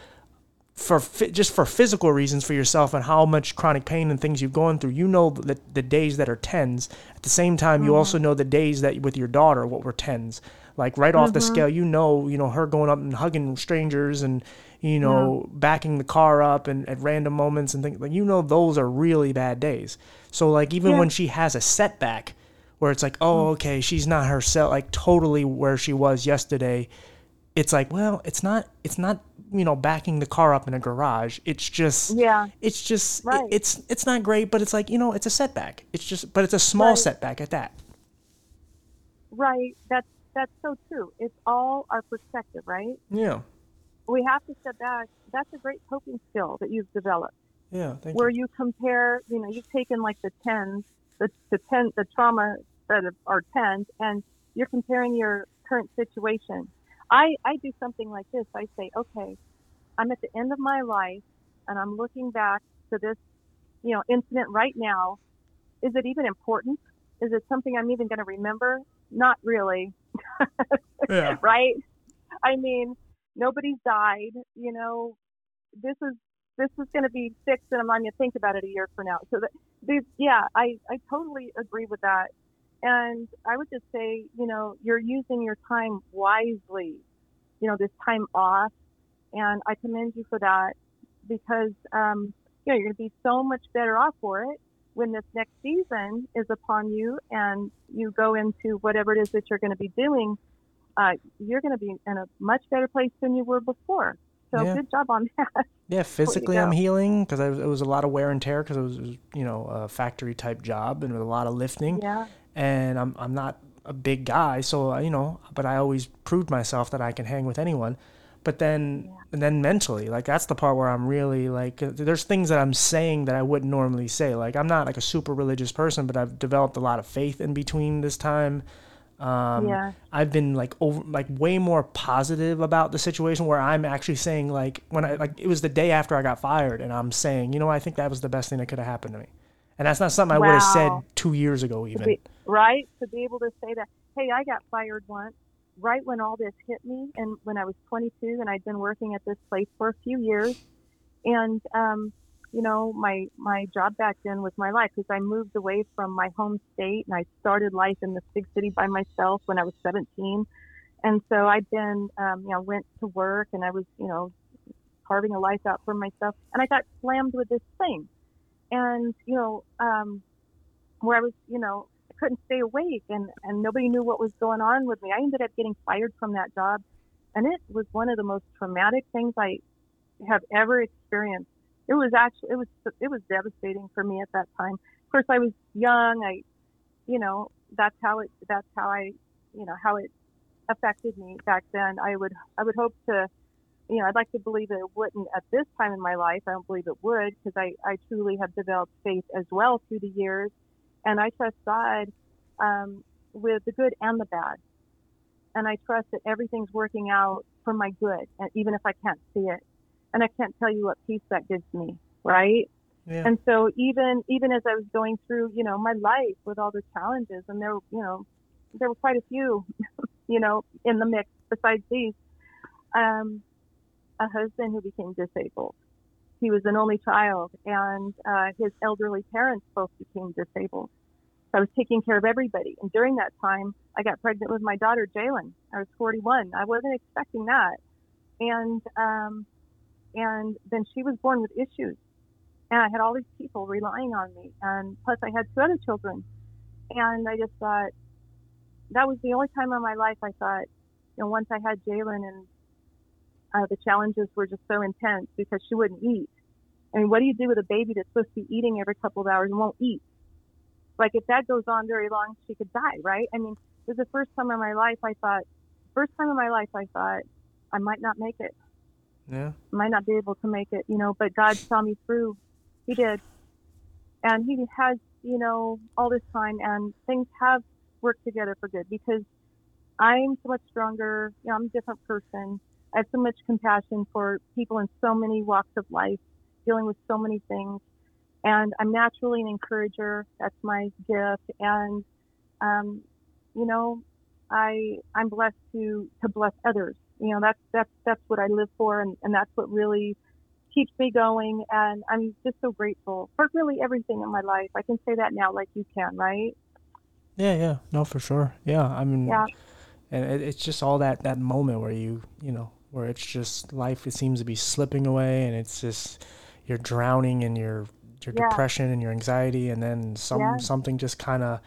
for just for physical reasons for yourself and how much chronic pain and things you've gone through, you know the, the days that are tens. At the same time, you also mm-hmm. know the days that with your daughter what were tens. Like right off the mm-hmm. scale, you know, you know her going up and hugging strangers and you know backing the car up and at random moments and things like you know those are really bad days. So like even Yeah. when she has a setback where it's like, oh mm. okay, she's not herself like totally where she was yesterday it's like well it's not it's not you know backing the car up in a garage it's just Yeah. it's just it- Right. it's it's not great but it's like you know it's a setback it's just but it's a small Right. setback at that Right. That's that's so true. It's all our perspective, right? yeah We have to step back. That's a great coping skill that you've developed, yeah thank where you you compare. You know, you've taken like the tens, the the ten, the trauma that are tens, and you're comparing your current situation. I I do something like this. I say, okay, I'm at the end of my life, and I'm looking back to this, you know, incident right now. Is it even important? Is it something I'm even going to remember? Not really. yeah right? I mean, nobody's died. You know, this is this is going to be fixed, and I'm not going to think about it a year from now. So, that, these, yeah, I I totally agree with that. And I would just say, you know, you're using your time wisely. You know, this time off, and I commend you for that because um, you know you're going to be so much better off for it when this next season is upon you and you go into whatever it is that you're going to be doing uh, you're going to be in a much better place than you were before. So Yeah. good job on that. yeah physically i'm healing because it was a lot of wear and tear because it was you know a factory type job and with a lot of lifting yeah. And i'm i'm not a big guy so uh, you know but i always proved myself that i can hang with anyone. But then and then mentally like that's the part where i'm really like uh, there's things that i'm saying that i wouldn't normally say. Like i'm not like a super religious person but i've developed a lot of faith in between this time. Um, Yeah. I've been like over like way more positive about the situation where I'm actually saying like when I like it was the day after I got fired and I'm saying you know I think that was the best thing that could have happened to me and that's not something I would have said two years ago To even. be, right? To be able to say that, hey, I got fired once, right when all this hit me, and when I was 22, and I'd been working at this place for a few years, and um, you know, my my job back then was my life because I moved away from my home state and I started life in this big city by myself when I was 17, and so I'd been, um, you know, went to work and I was, you know, carving a life out for myself, and I got slammed with this thing, and you know, um, where I was, you know, I couldn't stay awake and, and nobody knew what was going on with me. I ended up getting fired from that job. And it was one of the most traumatic things I have ever experienced. It was actually, it was, it was devastating for me at that time. Of course, I was young. I, you know, that's how it, that's how I, you know, how it affected me back then. I would, I would hope to, you know, I'd like to believe that it wouldn't at this time in my life. I don't believe it would because I, I truly have developed faith as well through the years and I trust God um, with the good and the bad. And I trust that everything's working out for my good, and even if I can't see it. And I can't tell you what peace that gives me, right? yeah And so even even as I was going through, you know, my life with all the challenges, and there, you know, there were quite a few, you know, in the mix besides these. Um, a husband who became disabled. He was an only child, and uh, his elderly parents both became disabled. So I was taking care of everybody, and during that time, I got pregnant with my daughter Jaelin. I was 41. I wasn't expecting that, and um, and then she was born with issues, and I had all these people relying on me, and plus I had two other children, and I just thought that was the only time in my life I thought, you know, once I had Jaelin and uh, the challenges were just so intense because she wouldn't eat. I mean, what do you do with a baby that's supposed to be eating every couple of hours and won't eat? Like if that goes on very long, she could die, right? I mean, it was the first time in my life I thought, first time in my life I thought I might not make it, yeah might not be able to make it, you know. But God saw me through. He did, and He has, you know, all this time, and things have worked together for good because I'm so much stronger. You know, I'm a different person. I have so much compassion for people in so many walks of life, dealing with so many things. And I'm naturally an encourager. That's my gift. And, um, you know, I I'm blessed to to bless others. You know, that's that's that's what I live for, and and that's what really keeps me going. And I'm just so grateful for really everything in my life. I can say that now, like you can, right? Yeah, yeah, no, for sure. Yeah, I mean, Yeah. and it, it's just all that that moment where you you know where it's just life it seems to be slipping away and it's just you're drowning in your your Yeah. depression and your anxiety and then some Yeah. something just kind of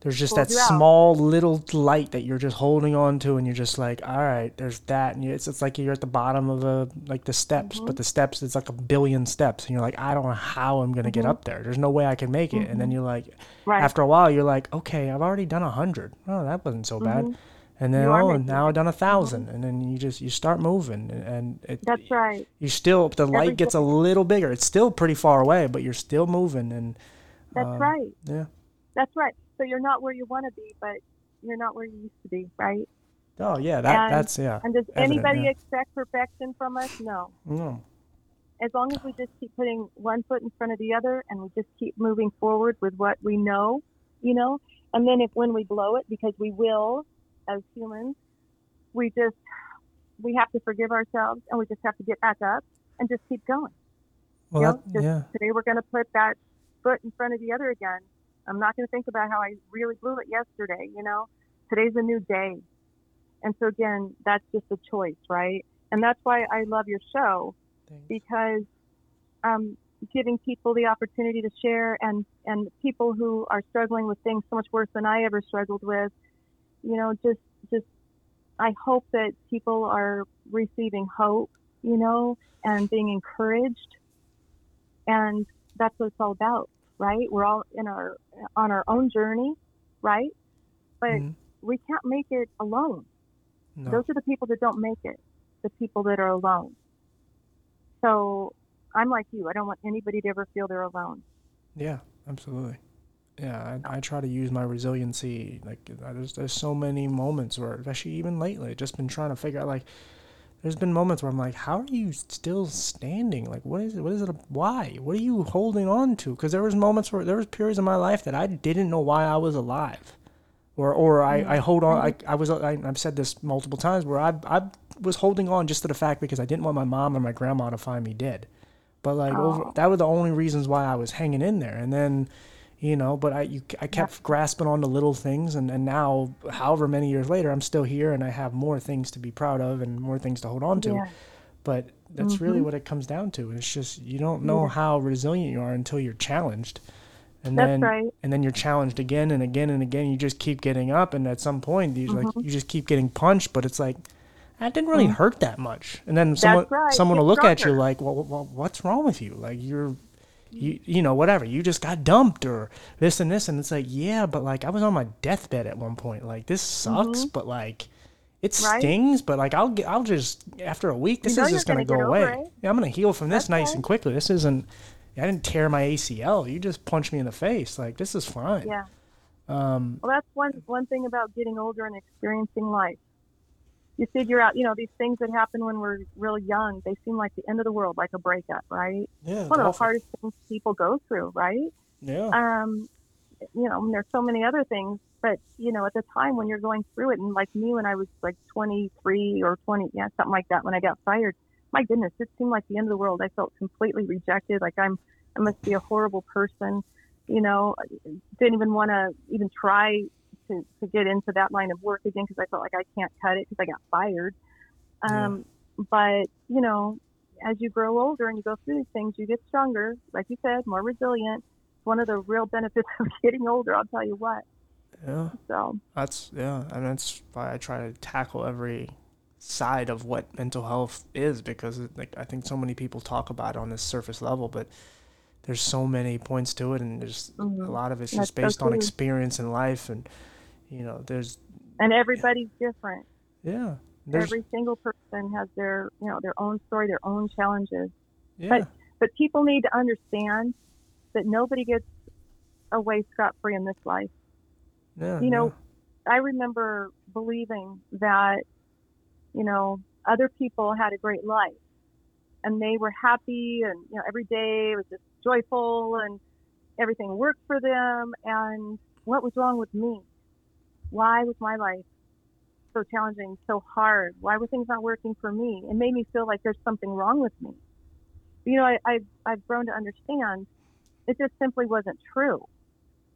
there's just Pulls that you out. small little light that you're just holding on to and you're just like all right there's that and you, it's, it's like you're at the bottom of a like the steps Mm-hmm. but the steps it's like a billion steps and you're like i don't know how i'm gonna get Mhm. up there there's no way i can make it and then you're like Right. after a while you're like okay i've already done a hundred oh that wasn't so bad Mhm. And then oh making now i've done a 1000 and then you just you start moving and, and it, That's right. you still the light Every gets a little bigger it's still pretty far away but you're still moving and That's um, right. yeah That's right. So you're not where you want to be, but you're not where you used to be, right? oh yeah that And- that's yeah And does Evident, anybody yeah. expect perfection from us? No. no As long as we just keep putting one foot in front of the other and we just keep moving forward with what we know, you know, and then if when we blow it, because we will as humans, we just, we have to forgive ourselves and we just have to get back up and just keep going. well you know, that, just yeah today we're going to put that foot in front of the other again. I'm not going to think about how I really blew it yesterday, you know. Today's a new day. And so again, that's just a choice, right? And that's why I love your show Thanks. because um, giving people the opportunity to share and, and people who are struggling with things so much worse than I ever struggled with, you know, just, just, I hope that people are receiving hope, you know, and being encouraged. And that's what it's all about, right? We're all in our, on our own journey, right? But Mhm. we can't make it alone. no Those are the people that don't make it, the people that are alone. So I'm like you. I don't want anybody to ever feel they're alone. Yeah, absolutely. Yeah, I, I try to use my resiliency. Like, there's there's so many moments where, especially even lately, just been trying to figure out. Like, there's been moments where I'm like, how are you still standing? Like, what is it? What is it? Why? What are you holding on to? Because there was moments where there was periods in my life that I didn't know why I was alive, or or I, mm-hmm. I hold on. Mm-hmm. I I was I, I've said this multiple times where I I was holding on just to the fact because I didn't want my mom or my grandma to find me dead. But like over, Oh. that were the only reasons why I was hanging in there. And then, you know, but I you, I kept grasping on to little things, and and now, however many years later, I'm still here, and I have more things to be proud of and more things to hold on to. Yeah. But that's really Mhm. what it comes down to. It's just you don't know Yeah. how resilient you are until you're challenged, and That's then right. and then you're challenged again and again and again. You just keep getting up, and at some point, you like Mhm. you just keep getting punched. But it's like that didn't really hurt that much. And then someone right. someone will Get look at you like, well, well, what's wrong with you? Like you're you you know whatever. You just got dumped or this and this. And it's like yeah but like i was on my deathbed at one point. Like this sucks but like it Mm-hmm. Right. stings but like i'll get i'll just after a week this know is just gonna, gonna go away. yeah, i'm gonna heal from this nice and quickly. This isn't i didn't tear my acl you just punched me in the face. Like this is fine. Yeah. um Well, that's one one thing about getting older and experiencing life. You figure out, you know, these things that happen when we're real young. They seem like the end of the world, like a breakup, right? yeah one of the hardest things people go through, right? yeah um, you know, there's so many other things, but you know, at the time when you're going through it, and like me when I was like 23 or 20, yeah, something like that, when I got fired, my goodness, it seemed like the end of the world. I felt completely rejected, like I'm, I must be a horrible person, you know. Didn't even want to even try to to get into that line of work again because I felt like I can't cut it because I got fired. Um, but you know, as you grow older and you go through these things, you get stronger, like you said, more resilient. It's one of the real benefits of getting older. I'll tell you what. yeah So That's yeah, and that's why I try to tackle every side of what mental health is because it, like I think so many people talk about it on this surface level, but there's so many points to it, and there's a Mhm. lot of it's That's just so based on experience in life, and you know, there's and everybody's different. yeah, there's Every single person has their you know their own story, their own challenges. yeah, But people need to understand that nobody gets away scot free in this life. yeah, you know, no. I remember believing that, you know, other people had a great life and they were happy and, you know, every day was just joyful and everything worked for them. And what was wrong with me? Why was my life so challenging, so hard? Why were things not working for me? It made me feel like there's something wrong with me. You know, I, I've, I've grown to understand it just simply wasn't true.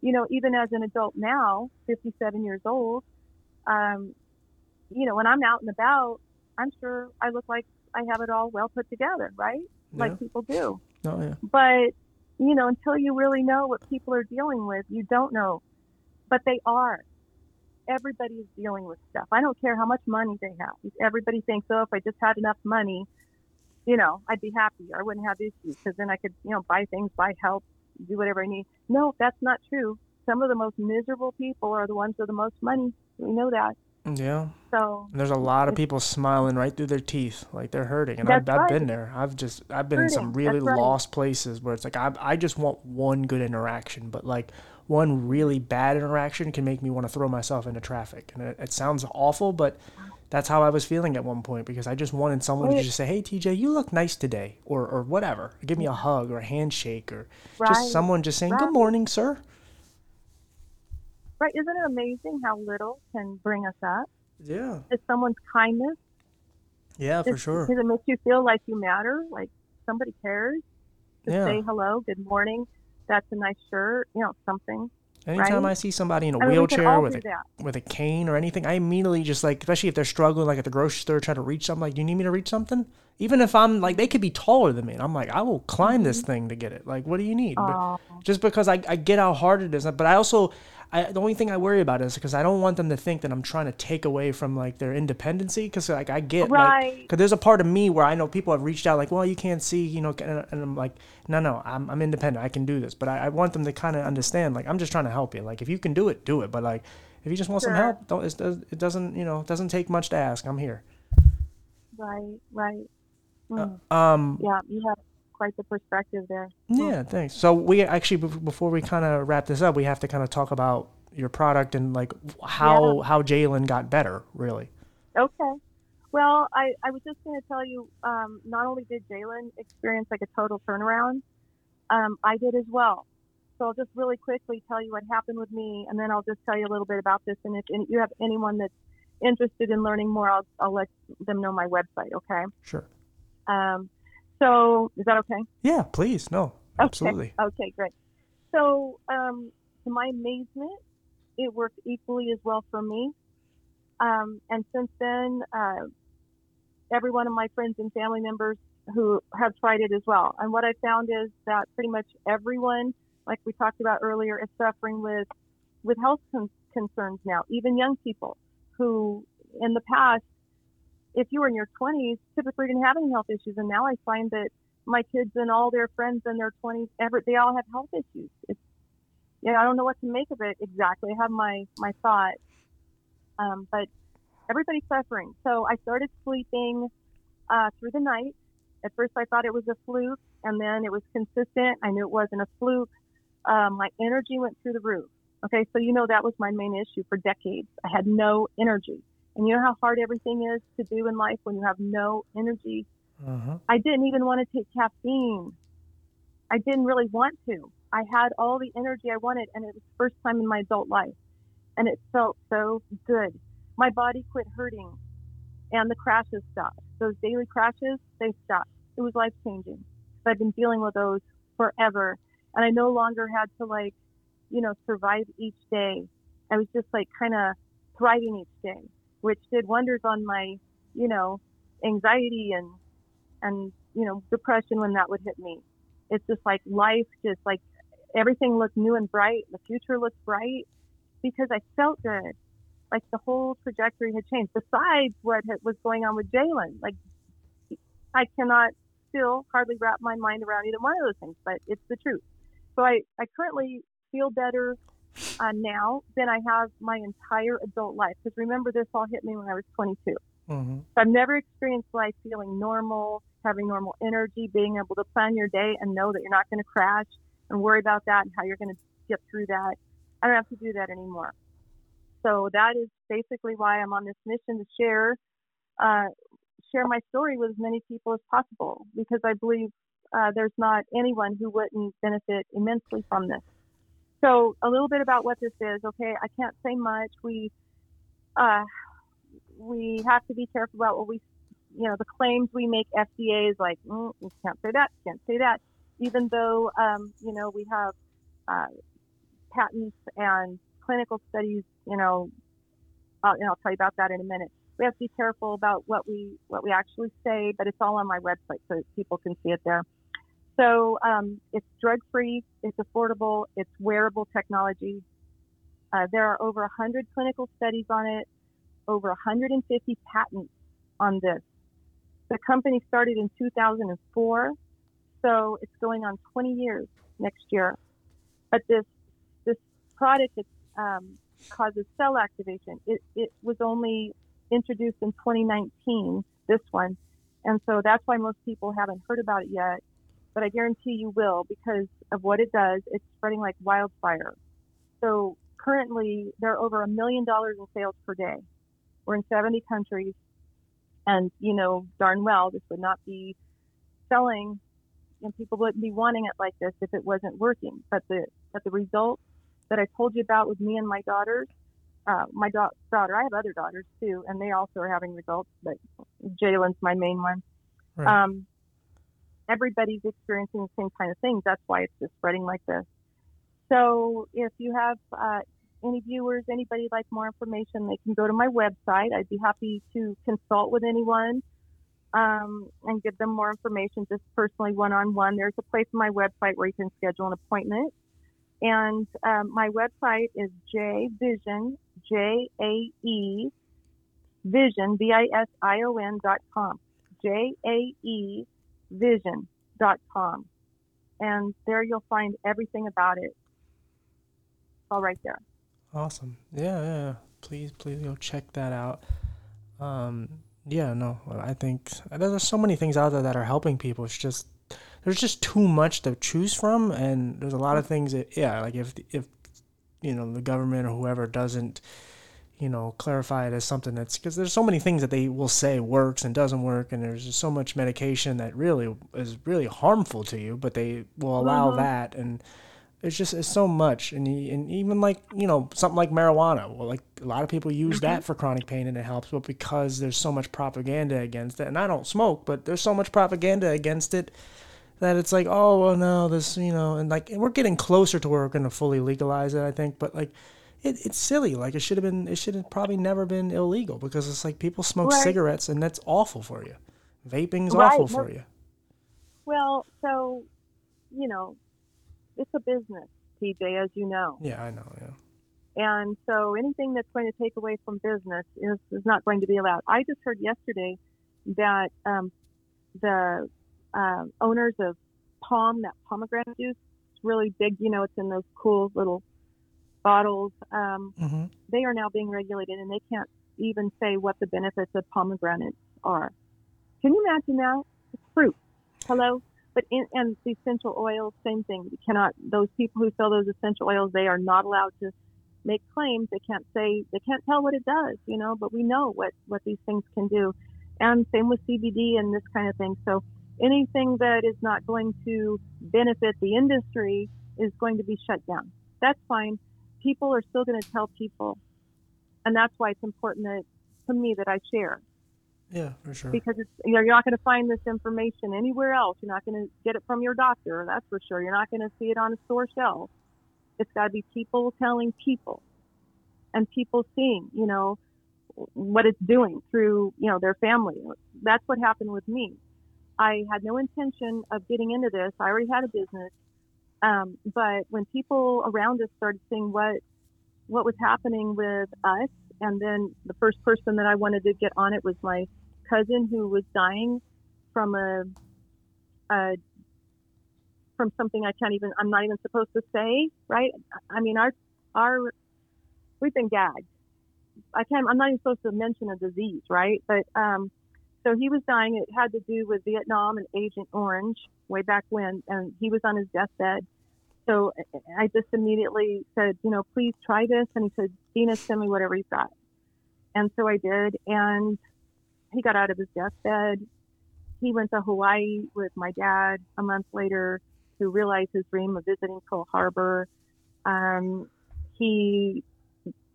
You know, even as an adult now, 57 years old, um, you know, when I'm out and about, I'm sure I look like I have it all well put together, right? Yeah. Like people do. Oh yeah. But, you know, until you really know what people are dealing with, you don't know. But they are. Everybody is dealing with stuff. I don't care how much money they have. Everybody thinks, oh, if I just had enough money, you know, I'd be happy I wouldn't have issues because then I could, you know, buy things, buy help, do whatever I need. No, that's not true. Some of the most miserable people are the ones with the most money. We know that. Yeah. So And there's a lot of people smiling right through their teeth, like they're hurting. And I've, I've been there. I've just I've been in some really right. lost places where it's like I I just want one good interaction, but like one really bad interaction can make me want to throw myself into traffic. And it, it sounds awful, but that's how I was feeling at one point because I just wanted someone to just say, "Hey, TJ, you look nice today," or or whatever. Give me a hug or a handshake or right, just someone just saying, right. "Good morning, sir." right. Isn't it amazing how little can bring us up? Yeah. Just someone's kindness. Yeah, for sure. Because it makes you feel like you matter, like somebody cares. Just Yeah. say hello, good morning. That's a nice shirt, you know, something. Anytime right? I see somebody in a I mean, wheelchair with a that. with a cane or anything, I immediately just like, especially if they're struggling, like at the grocery store trying to reach something, like, do you need me to reach something? Even if I'm like, they could be taller than me. And I'm like, I will climb this thing to get it. Like, what do you need? Mm-hmm. Just because I, I get how hard it is. But I also, I, the only thing I worry about is because I don't want them to think that I'm trying to take away from like their independency. Because like I get like, Right. because there's a part of me where I know people have reached out like, well, you can't see, you know, and, and I'm like, no, no, I'm, I'm independent. I can do this. But I, I want them to kind of understand, like, I'm just trying to help you. Like, if you can do it, do it. But like, if you just want some help, don't, it, does, it doesn't, you know, it doesn't take much to ask. I'm here. right, right. Mm. Um, yeah, you have quite the perspective there. Yeah, thanks. So we actually before we kind of wrap this up, we have to kind of talk about your product and like how how Jaelin got better, really. Okay. Well, I, I was just going to tell you, um, not only did Jaelin experience like a total turnaround, um, I did as well. So I'll just really quickly tell you what happened with me, and then I'll just tell you a little bit about this. And if any, you have anyone that's interested in learning more, I'll, I'll let them know my website. Okay. Sure. Um, so is that okay? Yeah, please. No, absolutely. Okay, okay, great. So, um, to my amazement, it worked equally as well for me. Um, and since then, uh, every one of my friends and family members who have tried it as well. And what I found is that pretty much everyone, like we talked about earlier, is suffering with with health con- concerns now. Even young people who, in the past, if you were in your 20s, typically didn't have any health issues, and now I find that my kids and all their friends in their 20s, ever they all have health issues. It's yeah, I don't know what to make of it exactly. I have my my thoughts, um, but everybody's suffering. So I started sleeping uh, through the night. At first, I thought it was a fluke, and then it was consistent. I knew it wasn't a fluke. Um, my energy went through the roof. Okay, so you know that was my main issue for decades. I had no energy, and you know how hard everything is to do in life when you have no energy. Uh-huh. I didn't even want to take caffeine. I didn't really want to. I had all the energy I wanted, and it was the first time in my adult life, and it felt so good. My body quit hurting, and the crashes stopped. Those daily crashes, they stopped. It was life changing. I've been dealing with those forever, and I no longer had to like, you know, survive each day. I was just like kind of thriving each day, which did wonders on my, you know, anxiety and and you know depression when that would hit me. It's just like life, just like everything looked new and bright. The future looked bright because I felt good. Like the whole trajectory had changed. Besides what was going on with Jaelin, like I cannot still hardly wrap my mind around either one of those things, but it's the truth. So I, I currently feel better uh, now than I have my entire adult life. Because remember, this all hit me when I was 22. Mm-hmm. So I've never experienced life feeling normal, having normal energy, being able to plan your day and know that you're not going to crash and worry about that and how you're going to get through that. I don't have to do that anymore. So that is basically why I'm on this mission to share uh, share my story with as many people as possible because I believe uh, there's not anyone who wouldn't benefit immensely from this. So a little bit about what this is. Okay, I can't say much. We uh, we have to be careful about what we, you know, the claims we make. FDA is like, mm, can't say that, can't say that. Even though, um, you know, we have uh, patents and clinical studies, you know, and I'll tell you about that in a minute. We have to be careful about what we what we actually say, but it's all on my website so people can see it there. So um, it's drug free, it's affordable, it's wearable technology. Uh, there are over 100 clinical studies on it, over 150 patents on this. The company started in 2004, so it's going on 20 years next year. But this this product it, um, causes cell activation. It, it was only introduced in 2019, this one, and so that's why most people haven't heard about it yet. But I guarantee you will because of what it does. It's spreading like wildfire. So currently, there are over a million dollars in sales per day. We're in 70 countries, and you know darn well this would not be selling, and people wouldn't be wanting it like this if it wasn't working. But the but the results that I told you about with me and my daughters, uh, my da- daughter, I have other daughters too, and they also are having results, but Jaelin's my main one. Right. Um, everybody's experiencing the same kind of things. That's why it's just spreading like this. So if you have uh, any viewers, anybody like more information, they can go to my website. I'd be happy to consult with anyone um, and give them more information just personally one on one. There's a place on my website where you can schedule an appointment. And um, my website is Jaevision, J A E, vision, V I S I O N dot com. J A E vision.com. And there you'll find everything about it. all right there. Awesome. Yeah, yeah. Please, please go check that out. Um, yeah, no, I think there's so many things out there that are helping people. It's just there's just too much to choose from, and there's a lot of things that yeah, like if if you know the government or whoever doesn't you know clarify it as something that's because there's so many things that they will say works and doesn't work, and there's just so much medication that really is really harmful to you, but they will allow mm-hmm. that and it's just it's so much and, and even like you know something like marijuana well like a lot of people use mm-hmm. that for chronic pain and it helps but because there's so much propaganda against it and i don't smoke but there's so much propaganda against it that it's like oh well no this you know and like and we're getting closer to where we're going to fully legalize it i think but like it, it's silly like it should have been it should have probably never been illegal because it's like people smoke right. cigarettes and that's awful for you vaping's right. awful for you well so you know it's a business, TJ, as you know. Yeah, I know. Yeah. And so anything that's going to take away from business is, is not going to be allowed. I just heard yesterday that um, the uh, owners of POM, that pomegranate juice, it's really big. You know, it's in those cool little bottles. Um, mm-hmm. They are now being regulated, and they can't even say what the benefits of pomegranates are. Can you imagine that? It's fruit. Hello. But in, and the essential oils, same thing. You cannot. Those people who sell those essential oils, they are not allowed to make claims. They can't say. They can't tell what it does. You know. But we know what what these things can do. And same with CBD and this kind of thing. So anything that is not going to benefit the industry is going to be shut down. That's fine. People are still going to tell people, and that's why it's important that to me that I share. Yeah, for sure. Because it's, you know, you're not going to find this information anywhere else. You're not going to get it from your doctor, that's for sure. You're not going to see it on a store shelf. It's got to be people telling people and people seeing, you know, what it's doing through, you know, their family. That's what happened with me. I had no intention of getting into this. I already had a business. Um, but when people around us started seeing what what was happening with us, and then the first person that I wanted to get on it was my cousin who was dying from a, a from something I can't even I'm not even supposed to say, right? I mean our our we've been gagged. I can't I'm not even supposed to mention a disease, right? But um so he was dying. It had to do with Vietnam and Agent Orange way back when, and he was on his deathbed. So I just immediately said, you know, please try this. And he said, Dina, send me whatever you've got. And so I did. And he got out of his deathbed. He went to Hawaii with my dad a month later to realize his dream of visiting Pearl Harbor. Um, he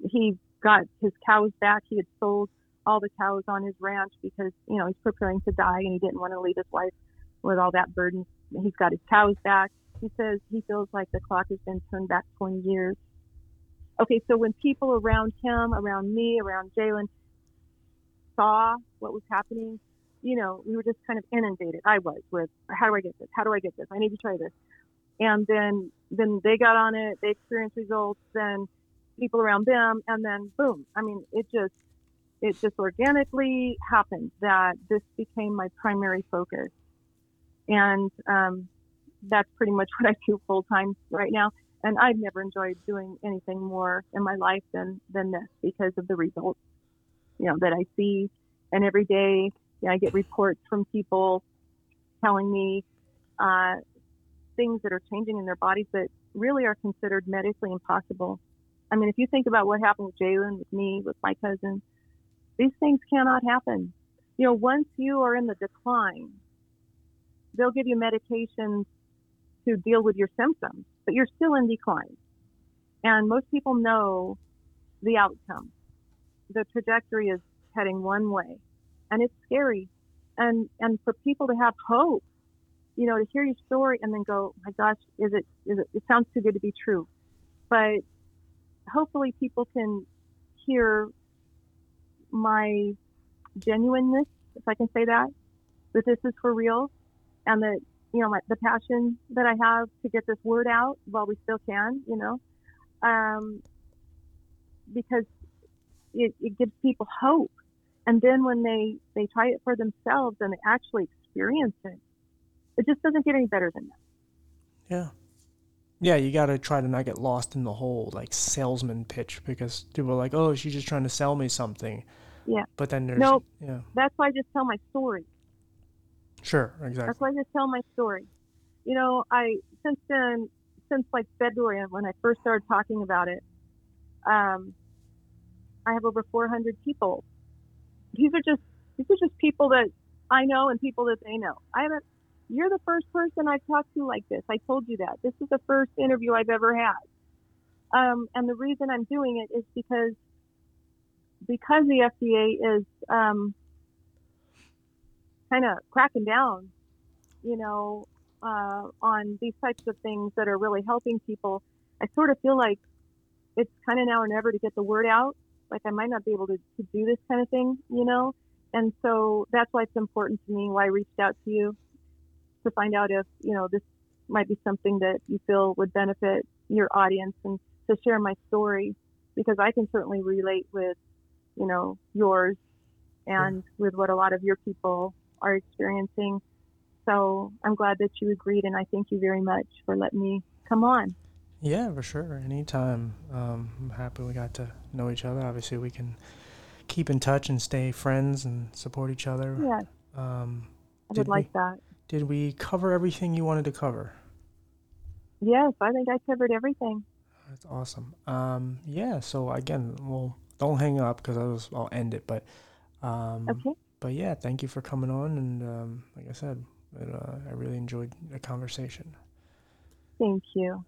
he got his cows back. He had sold all the cows on his ranch because you know he's preparing to die and he didn't want to leave his wife with all that burden. He's got his cows back. He says he feels like the clock has been turned back 20 years. Okay, so when people around him, around me, around Jaelin saw what was happening, you know, we were just kind of inundated. I was with, how do I get this? How do I get this? I need to try this. And then, then they got on it. They experienced results. Then people around them, and then boom. I mean, it just, it just organically happened that this became my primary focus. And um, that's pretty much what I do full time right now. And I've never enjoyed doing anything more in my life than, than this because of the results, you know, that I see. And every day you know, I get reports from people telling me uh, things that are changing in their bodies that really are considered medically impossible. I mean, if you think about what happened with Jaelin, with me, with my cousin, these things cannot happen. You know, once you are in the decline, they'll give you medications to deal with your symptoms, but you're still in decline. And most people know the outcome. The trajectory is heading one way, and it's scary. And and for people to have hope, you know, to hear your story and then go, my gosh, is it is it? It sounds too good to be true. But hopefully, people can hear my genuineness, if I can say that, that this is for real, and that you know my, the passion that I have to get this word out while we still can, you know, um, because it, it gives people hope. And then when they they try it for themselves and they actually experience it, it just doesn't get any better than that. Yeah. Yeah, you got to try to not get lost in the whole like salesman pitch because people are like, "Oh, she's just trying to sell me something." Yeah. But then there's Nope. yeah. That's why I just tell my story. Sure, Exactly. That's why I just tell my story. You know, I since then, since like February when I first started talking about it, um, I have over 400 people. These are just these are just people that I know and people that they know. I haven't. You're the first person I've talked to like this. I told you that. This is the first interview I've ever had. Um, and the reason I'm doing it is because because the FDA is um, kind of cracking down, you know, uh, on these types of things that are really helping people. I sort of feel like it's kind of now or never to get the word out. Like I might not be able to, to do this kind of thing, you know? And so that's why it's important to me, why I reached out to you to find out if, you know, this might be something that you feel would benefit your audience and to share my story because I can certainly relate with, you know, yours and with what a lot of your people are experiencing. So I'm glad that you agreed and I thank you very much for letting me come on. Yeah, for sure. Anytime. Um, I'm happy we got to know each other. Obviously, we can keep in touch and stay friends and support each other. Yeah, Um, I would like we- that. did we cover everything you wanted to cover? Yes, I think I covered everything. That's awesome. Um, yeah. So again, well, don't hang up because I'll, I'll end it. But um, Okay. but yeah, thank you for coming on. And um, like I said, it, uh, I really enjoyed the conversation. Thank you.